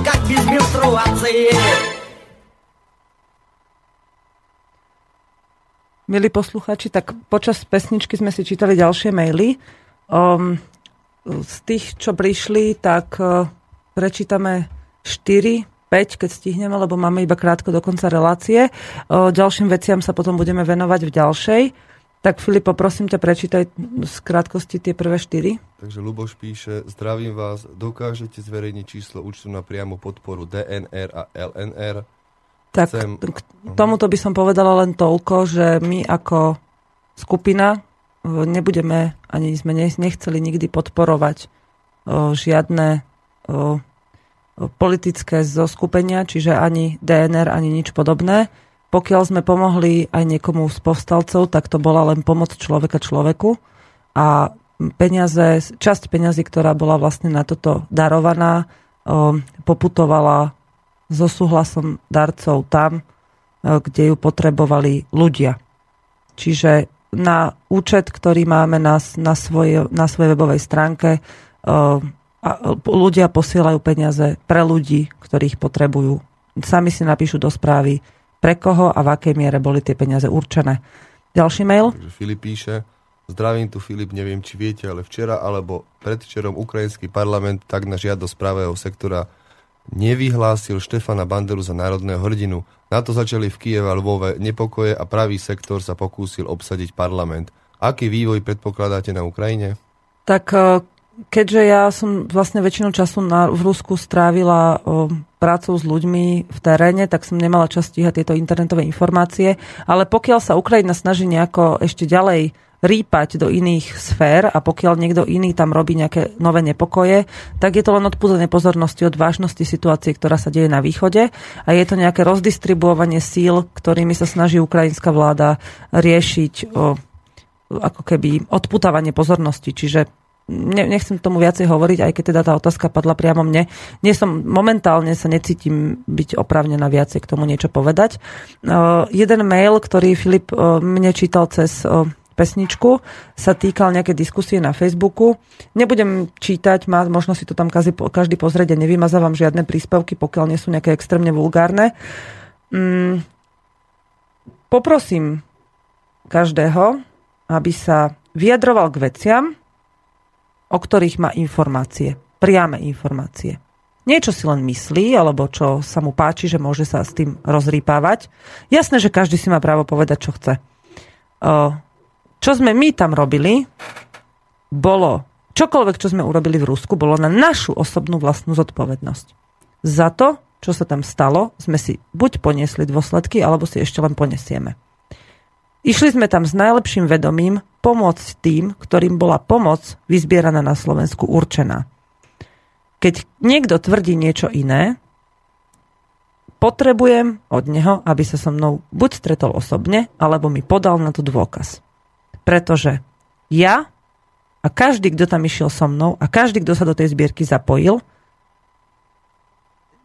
[SPEAKER 8] как без менструации
[SPEAKER 2] Milí poslucháči, tak počas pesničky sme si čítali ďalšie maily. Um, z tých, čo prišli, tak uh, prečítame 4, 5, keď stihneme, lebo máme iba krátko do konca relácie. Uh, ďalším veciam sa potom budeme venovať v ďalšej. Tak Filip, poprosím ťa, prečítaj z krátkosti tie prvé 4.
[SPEAKER 6] Takže Luboš píše, zdravím vás, dokážete zverejniť číslo účtu na priamu podporu DNR a LNR?
[SPEAKER 2] Tak
[SPEAKER 6] Chcem-
[SPEAKER 2] k tomuto by som povedala len toľko, že my ako skupina nebudeme, ani sme ne- nechceli nikdy podporovať žiadne politické zoskupenia, čiže ani DNR, ani nič podobné. Pokiaľ sme pomohli aj niekomu z povstalcov, tak to bola len pomoc človeka človeku a peniaze, časť peňazí, ktorá bola vlastne na toto darovaná, poputovala so súhlasom darcov tam, kde ju potrebovali ľudia. Čiže na účet, ktorý máme na, na, svoje, na svojej webovej stránke, ľudia posielajú peniaze pre ľudí, ktorých potrebujú. Sami si napíšu do správy, pre koho a v akej miere boli tie peniaze určené. Ďalší mail.
[SPEAKER 6] Takže Filip píše, zdravím tu Filip, neviem či viete, ale včera alebo predvčerom ukrajinský parlament tak na žiadosť pravého sektora nevyhlásil Štefana Banderu za národného hrdinu. Na to začali v Kieve a Lvove nepokoje a pravý sektor sa pokúsil obsadiť parlament. Aký vývoj predpokladáte na Ukrajine?
[SPEAKER 2] Tak e, keďže ja som vlastne väčšinu času na, v Rusku strávila o, prácou s ľuďmi v teréne, tak som nemala čas stíhať tieto internetové informácie. Ale pokiaľ sa Ukrajina snaží nejako ešte ďalej rýpať do iných sfér a pokiaľ niekto iný tam robí nejaké nové nepokoje, tak je to len odpúzanie pozornosti od vážnosti situácie, ktorá sa deje na východe a je to nejaké rozdistribuovanie síl, ktorými sa snaží ukrajinská vláda riešiť o, ako keby odputávanie pozornosti. Čiže ne, nechcem tomu viacej hovoriť, aj keď teda tá otázka padla priamo mne. Nie som, momentálne sa necítim byť oprávnená viacej k tomu niečo povedať. Uh, jeden mail, ktorý Filip uh, mne čítal cez uh, pesničku, sa týkal nejaké diskusie na Facebooku. Nebudem čítať, má, možno si to tam každý, každý pozrieť a nevymazávam žiadne príspevky, pokiaľ nie sú nejaké extrémne vulgárne. Mm, poprosím každého, aby sa vyjadroval k veciam, o ktorých má informácie. Priame informácie. Niečo si len myslí, alebo čo sa mu páči, že môže sa s tým rozrýpávať. Jasné, že každý si má právo povedať, čo chce. Čo sme my tam robili, bolo čokoľvek, čo sme urobili v Rusku, bolo na našu osobnú vlastnú zodpovednosť. Za to, čo sa tam stalo, sme si buď poniesli dôsledky, alebo si ešte len ponesieme. Išli sme tam s najlepším vedomím pomôcť tým, ktorým bola pomoc vyzbieraná na Slovensku určená. Keď niekto tvrdí niečo iné, potrebujem od neho, aby sa so mnou buď stretol osobne, alebo mi podal na to dôkaz. Pretože ja a každý, kto tam išiel so mnou a každý, kto sa do tej zbierky zapojil,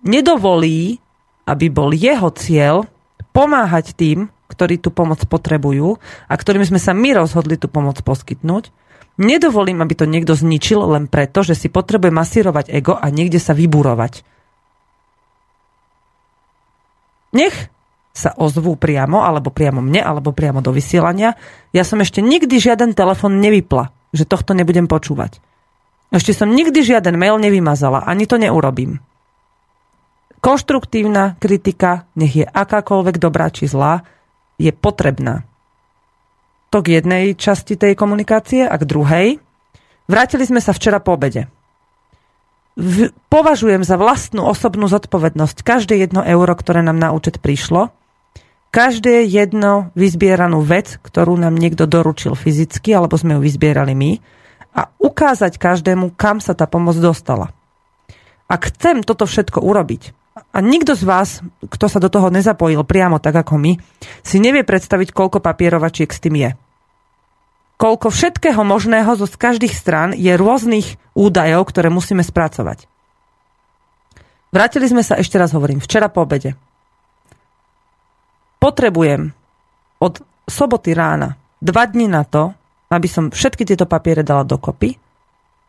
[SPEAKER 2] nedovolí, aby bol jeho cieľ pomáhať tým, ktorí tú pomoc potrebujú a ktorým sme sa my rozhodli tú pomoc poskytnúť. Nedovolím, aby to niekto zničil len preto, že si potrebuje masírovať ego a niekde sa vyburovať. Nech sa ozvú priamo, alebo priamo mne, alebo priamo do vysielania. Ja som ešte nikdy žiaden telefon nevypla, že tohto nebudem počúvať. Ešte som nikdy žiaden mail nevymazala, ani to neurobím. Konštruktívna kritika, nech je akákoľvek dobrá či zlá, je potrebná. To k jednej časti tej komunikácie a k druhej. Vrátili sme sa včera po obede. V, považujem za vlastnú osobnú zodpovednosť každé jedno euro, ktoré nám na účet prišlo, každé jedno vyzbieranú vec, ktorú nám niekto doručil fyzicky, alebo sme ju vyzbierali my, a ukázať každému, kam sa tá pomoc dostala. Ak chcem toto všetko urobiť, a nikto z vás, kto sa do toho nezapojil priamo tak ako my, si nevie predstaviť, koľko papierovačiek s tým je. Koľko všetkého možného zo z každých strán je rôznych údajov, ktoré musíme spracovať. Vrátili sme sa, ešte raz hovorím, včera po obede. Potrebujem od soboty rána dva dní na to, aby som všetky tieto papiere dala dokopy.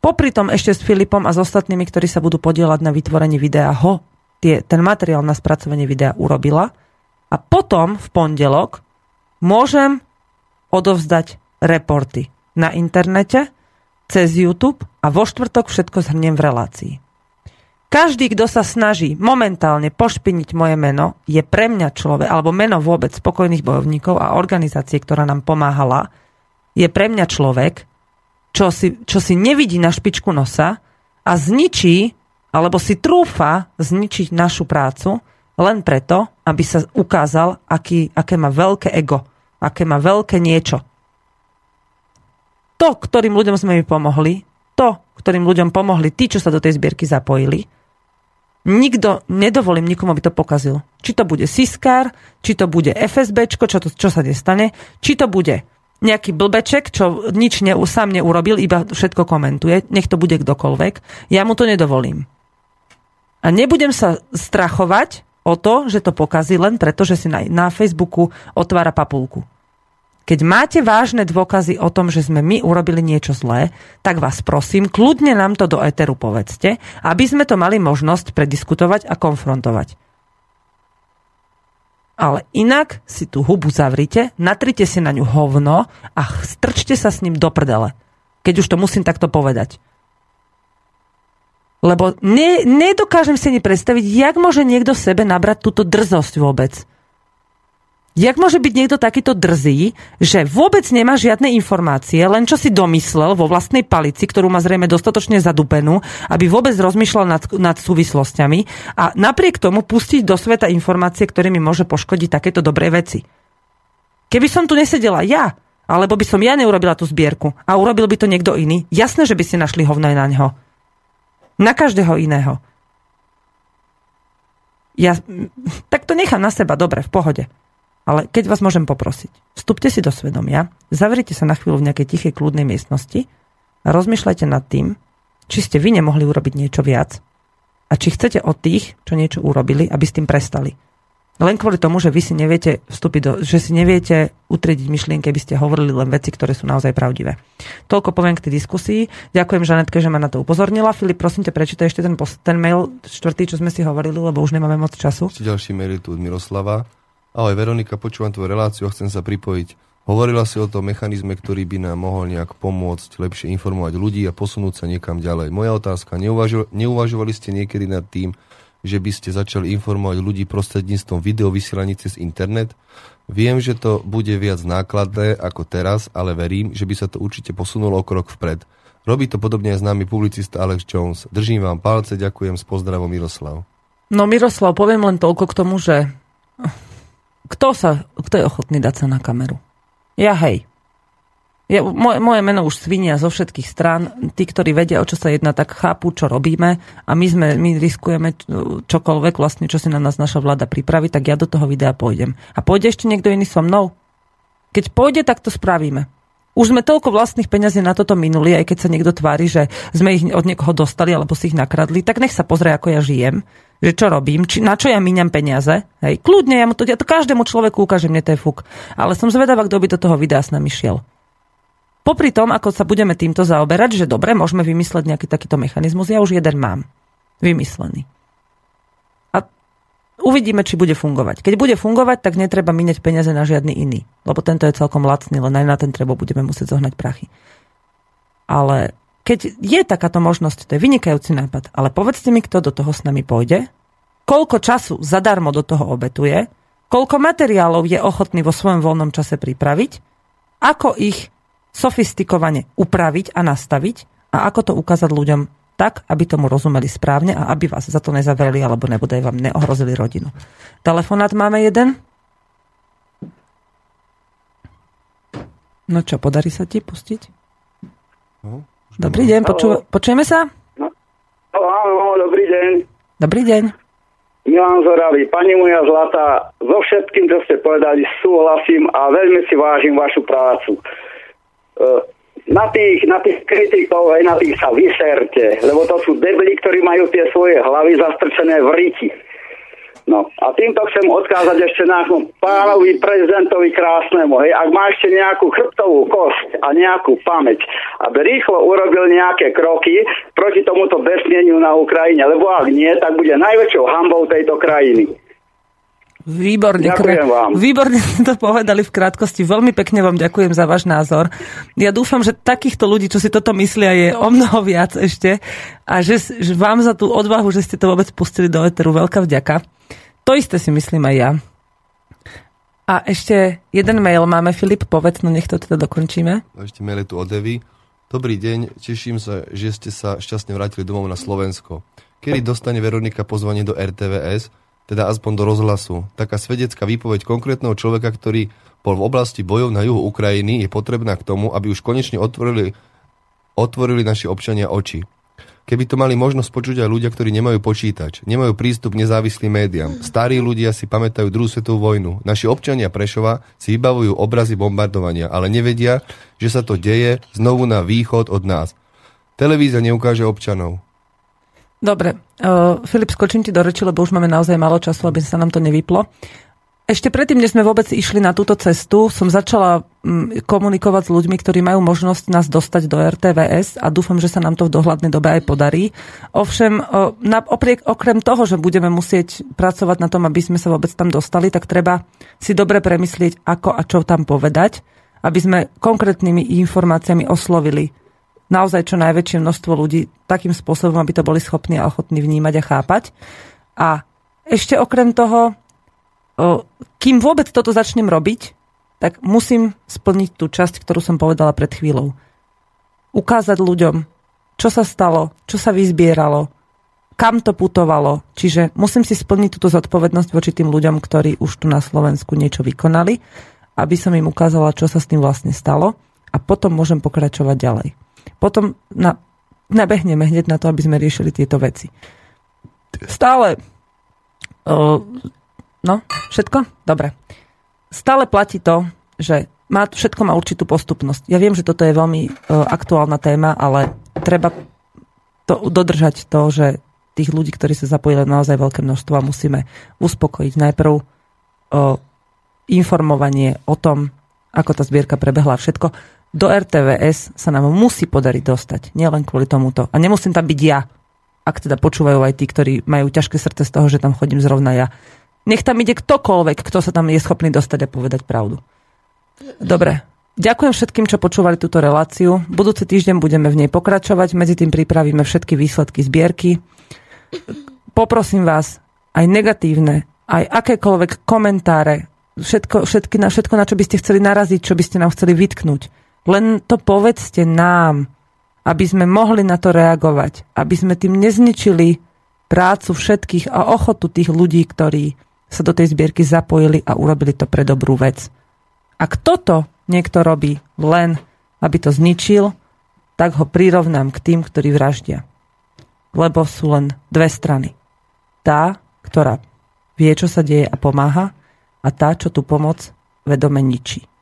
[SPEAKER 2] Popri tom ešte s Filipom a s ostatnými, ktorí sa budú podielať na vytvorení videa, ho tie, ten materiál na spracovanie videa urobila. A potom v pondelok môžem odovzdať reporty na internete, cez YouTube a vo štvrtok všetko zhrniem v relácii. Každý, kto sa snaží momentálne pošpiniť moje meno, je pre mňa človek, alebo meno vôbec spokojných bojovníkov a organizácie, ktorá nám pomáhala, je pre mňa človek, čo si, čo si nevidí na špičku nosa a zničí, alebo si trúfa zničiť našu prácu len preto, aby sa ukázal, aký, aké má veľké ego, aké má veľké niečo. To, ktorým ľuďom sme mi pomohli, to, ktorým ľuďom pomohli tí, čo sa do tej zbierky zapojili, nikto, nedovolím nikomu, aby to pokazil. Či to bude Siskár, či to bude FSB, čo, to, čo sa nestane, či to bude nejaký blbeček, čo nič ne, sám neurobil, iba všetko komentuje, nech to bude kdokoľvek, ja mu to nedovolím. A nebudem sa strachovať o to, že to pokazí len preto, že si na, na Facebooku otvára papulku. Keď máte vážne dôkazy o tom, že sme my urobili niečo zlé, tak vás prosím, kľudne nám to do Eteru povedzte, aby sme to mali možnosť prediskutovať a konfrontovať. Ale inak si tú hubu zavrite, natrite si na ňu hovno a strčte sa s ním do prdele. Keď už to musím takto povedať. Lebo ne, nedokážem si ani predstaviť, jak môže niekto sebe nabrať túto drzosť vôbec. Jak môže byť niekto takýto drzý, že vôbec nemá žiadne informácie, len čo si domyslel vo vlastnej palici, ktorú má zrejme dostatočne zadupenú, aby vôbec rozmýšľal nad, nad súvislostiami a napriek tomu pustiť do sveta informácie, ktorými môže poškodiť takéto dobré veci. Keby som tu nesedela ja, alebo by som ja neurobila tú zbierku a urobil by to niekto iný, jasné, že by si našli hovno aj na ňo. Na každého iného. Ja tak to nechám na seba, dobre, v pohode. Ale keď vás môžem poprosiť, vstupte si do svedomia, zavrite sa na chvíľu v nejakej tichej, kľudnej miestnosti a rozmýšľajte nad tým, či ste vy nemohli urobiť niečo viac a či chcete od tých, čo niečo urobili, aby s tým prestali. Len kvôli tomu, že vy si neviete vstúpiť do, že si neviete utriediť myšlienky, aby ste hovorili len veci, ktoré sú naozaj pravdivé. Toľko poviem k tej diskusii. Ďakujem Žanetke, že ma na to upozornila. Filip, prosím ťa, prečítaj ešte ten, ten mail štvrtý, čo sme si hovorili, lebo už nemáme moc času.
[SPEAKER 6] Ešte ďalší mail tu od Miroslava. Ahoj Veronika, počúvam tvoju reláciu a chcem sa pripojiť. Hovorila si o tom mechanizme, ktorý by nám mohol nejak pomôcť lepšie informovať ľudí a posunúť sa niekam ďalej. Moja otázka, neuvažo- neuvažovali ste niekedy nad tým, že by ste začali informovať ľudí prostredníctvom videovysielaní cez internet? Viem, že to bude viac nákladné ako teraz, ale verím, že by sa to určite posunulo o krok vpred. Robí to podobne aj známy publicista Alex Jones. Držím vám palce, ďakujem, s pozdravom Miroslav.
[SPEAKER 2] No Miroslav, poviem len toľko k tomu, že kto, sa, kto je ochotný dať sa na kameru? Ja hej. Ja, moje, moje meno už svinia zo všetkých strán. Tí, ktorí vedia, o čo sa jedná, tak chápu, čo robíme a my, sme, my riskujeme čokoľvek vlastne, čo si na nás naša vláda pripraví, tak ja do toho videa pôjdem. A pôjde ešte niekto iný so mnou? Keď pôjde, tak to spravíme. Už sme toľko vlastných peňazí na toto minuli, aj keď sa niekto tvári, že sme ich od niekoho dostali alebo si ich nakradli, tak nech sa pozrie, ako ja žijem, že čo robím, či, na čo ja míňam peniaze. Hej, kľudne, ja, mu to, ja to každému človeku ukážem, mne to je fuk. Ale som zvedavá, kto by do toho videa s nami šiel. Popri tom, ako sa budeme týmto zaoberať, že dobre, môžeme vymysleť nejaký takýto mechanizmus, ja už jeden mám. Vymyslený. Uvidíme, či bude fungovať. Keď bude fungovať, tak netreba míňať peniaze na žiadny iný. Lebo tento je celkom lacný, len aj na ten treba budeme musieť zohnať prachy. Ale keď je takáto možnosť, to je vynikajúci nápad. Ale povedzte mi, kto do toho s nami pôjde koľko času zadarmo do toho obetuje, koľko materiálov je ochotný vo svojom voľnom čase pripraviť, ako ich sofistikovane upraviť a nastaviť a ako to ukázať ľuďom tak, aby tomu rozumeli správne a aby vás za to nezavreli alebo nebude vám neohrozili rodinu. Telefonát máme jeden. No čo, podarí sa ti pustiť?
[SPEAKER 6] No,
[SPEAKER 2] Dobrý deň, poču- počujeme sa?
[SPEAKER 9] No, áno, dobrý deň.
[SPEAKER 2] Dobrý deň.
[SPEAKER 9] Milan Zoravý, pani moja zlatá, so všetkým, čo ste povedali, súhlasím a veľmi si vážim vašu prácu. E, na tých, na tých kritikov aj na tých sa vyserte, lebo to sú debli, ktorí majú tie svoje hlavy zastrčené v riti. No a týmto chcem odkázať ešte nášmu pánovi prezidentovi krásnemu. Hej, ak má ešte nejakú chrbtovú kosť a nejakú pamäť, aby rýchlo urobil nejaké kroky proti tomuto besmieniu na Ukrajine, lebo ak nie, tak bude najväčšou hambou tejto krajiny.
[SPEAKER 2] Výborne,
[SPEAKER 9] Ďakujem vám.
[SPEAKER 2] výborne ste to povedali v krátkosti. Veľmi pekne vám ďakujem za váš názor. Ja dúfam, že takýchto ľudí, čo si toto myslia, je o mnoho viac ešte a že, že vám za tú odvahu, že ste to vôbec pustili do Eteru, veľká vďaka. To isté si myslím aj ja. A ešte jeden mail máme, Filip, povedz, no nech to teda dokončíme.
[SPEAKER 6] Ešte mail je tu od Evy. Dobrý deň, teším sa, že ste sa šťastne vrátili domov na Slovensko. Kedy dostane Veronika pozvanie do RTVS, teda aspoň do rozhlasu? Taká svedecká výpoveď konkrétneho človeka, ktorý bol v oblasti bojov na juhu Ukrajiny, je potrebná k tomu, aby už konečne otvorili, otvorili naši občania oči. Keby to mali možnosť počuť aj ľudia, ktorí nemajú počítač, nemajú prístup k nezávislým médiám. Starí ľudia si pamätajú druhú svetovú vojnu. Naši občania Prešova si vybavujú obrazy bombardovania, ale nevedia, že sa to deje znovu na východ od nás. Televízia neukáže občanov.
[SPEAKER 2] Dobre, uh, Filip, skočím ti do reči, lebo už máme naozaj málo času, aby sa nám to nevyplo. Ešte predtým, než sme vôbec išli na túto cestu, som začala mm, komunikovať s ľuďmi, ktorí majú možnosť nás dostať do RTVS a dúfam, že sa nám to v dohľadnej dobe aj podarí. Ovšem, na, opriek, okrem toho, že budeme musieť pracovať na tom, aby sme sa vôbec tam dostali, tak treba si dobre premyslieť, ako a čo tam povedať, aby sme konkrétnymi informáciami oslovili naozaj čo najväčšie množstvo ľudí takým spôsobom, aby to boli schopní a ochotní vnímať a chápať. A ešte okrem toho, kým vôbec toto začnem robiť, tak musím splniť tú časť, ktorú som povedala pred chvíľou. Ukázať ľuďom, čo sa stalo, čo sa vyzbieralo, kam to putovalo. Čiže musím si splniť túto zodpovednosť voči tým ľuďom, ktorí už tu na Slovensku niečo vykonali, aby som im ukázala, čo sa s tým vlastne stalo a potom môžem pokračovať ďalej. Potom na, nabehneme hneď na to, aby sme riešili tieto veci. Stále uh, No, všetko? Dobre. Stále platí to, že má, všetko má určitú postupnosť. Ja viem, že toto je veľmi uh, aktuálna téma, ale treba to, dodržať to, že tých ľudí, ktorí sa zapojili naozaj veľké množstvo a musíme uspokojiť najprv uh, informovanie o tom, ako tá zbierka prebehla všetko. Do RTVS sa nám musí podariť dostať, nielen kvôli tomuto. A nemusím tam byť ja, ak teda počúvajú aj tí, ktorí majú ťažké srdce z toho, že tam chodím zrovna ja. Nech tam ide ktokoľvek, kto sa tam je schopný dostať a povedať pravdu. Dobre. Ďakujem všetkým, čo počúvali túto reláciu. Budúci týždeň budeme v nej pokračovať. Medzi tým pripravíme všetky výsledky zbierky. Poprosím vás aj negatívne, aj akékoľvek komentáre, všetko, všetky, na, všetko, na čo by ste chceli naraziť, čo by ste nám chceli vytknúť. Len to povedzte nám, aby sme mohli na to reagovať, aby sme tým nezničili prácu všetkých a ochotu tých ľudí, ktorí sa do tej zbierky zapojili a urobili to pre dobrú vec. Ak toto niekto robí len, aby to zničil, tak ho prirovnám k tým, ktorí vraždia. Lebo sú len dve strany. Tá, ktorá vie, čo sa deje a pomáha, a tá, čo tú pomoc vedome ničí.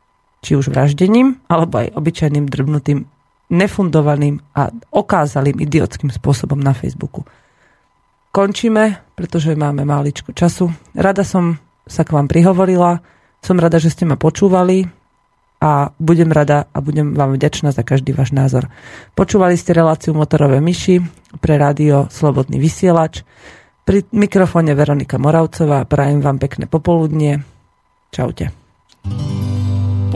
[SPEAKER 2] Či už vraždením, alebo aj obyčajným drbnutým, nefundovaným a okázalým idiotským spôsobom na Facebooku končíme, pretože máme máličko času. Rada som sa k vám prihovorila, som rada, že ste ma počúvali a budem rada a budem vám vďačná za každý váš názor. Počúvali ste reláciu Motorové myši pre rádio Slobodný vysielač. Pri mikrofóne Veronika Moravcová. Prajem vám pekné popoludnie. Čaute.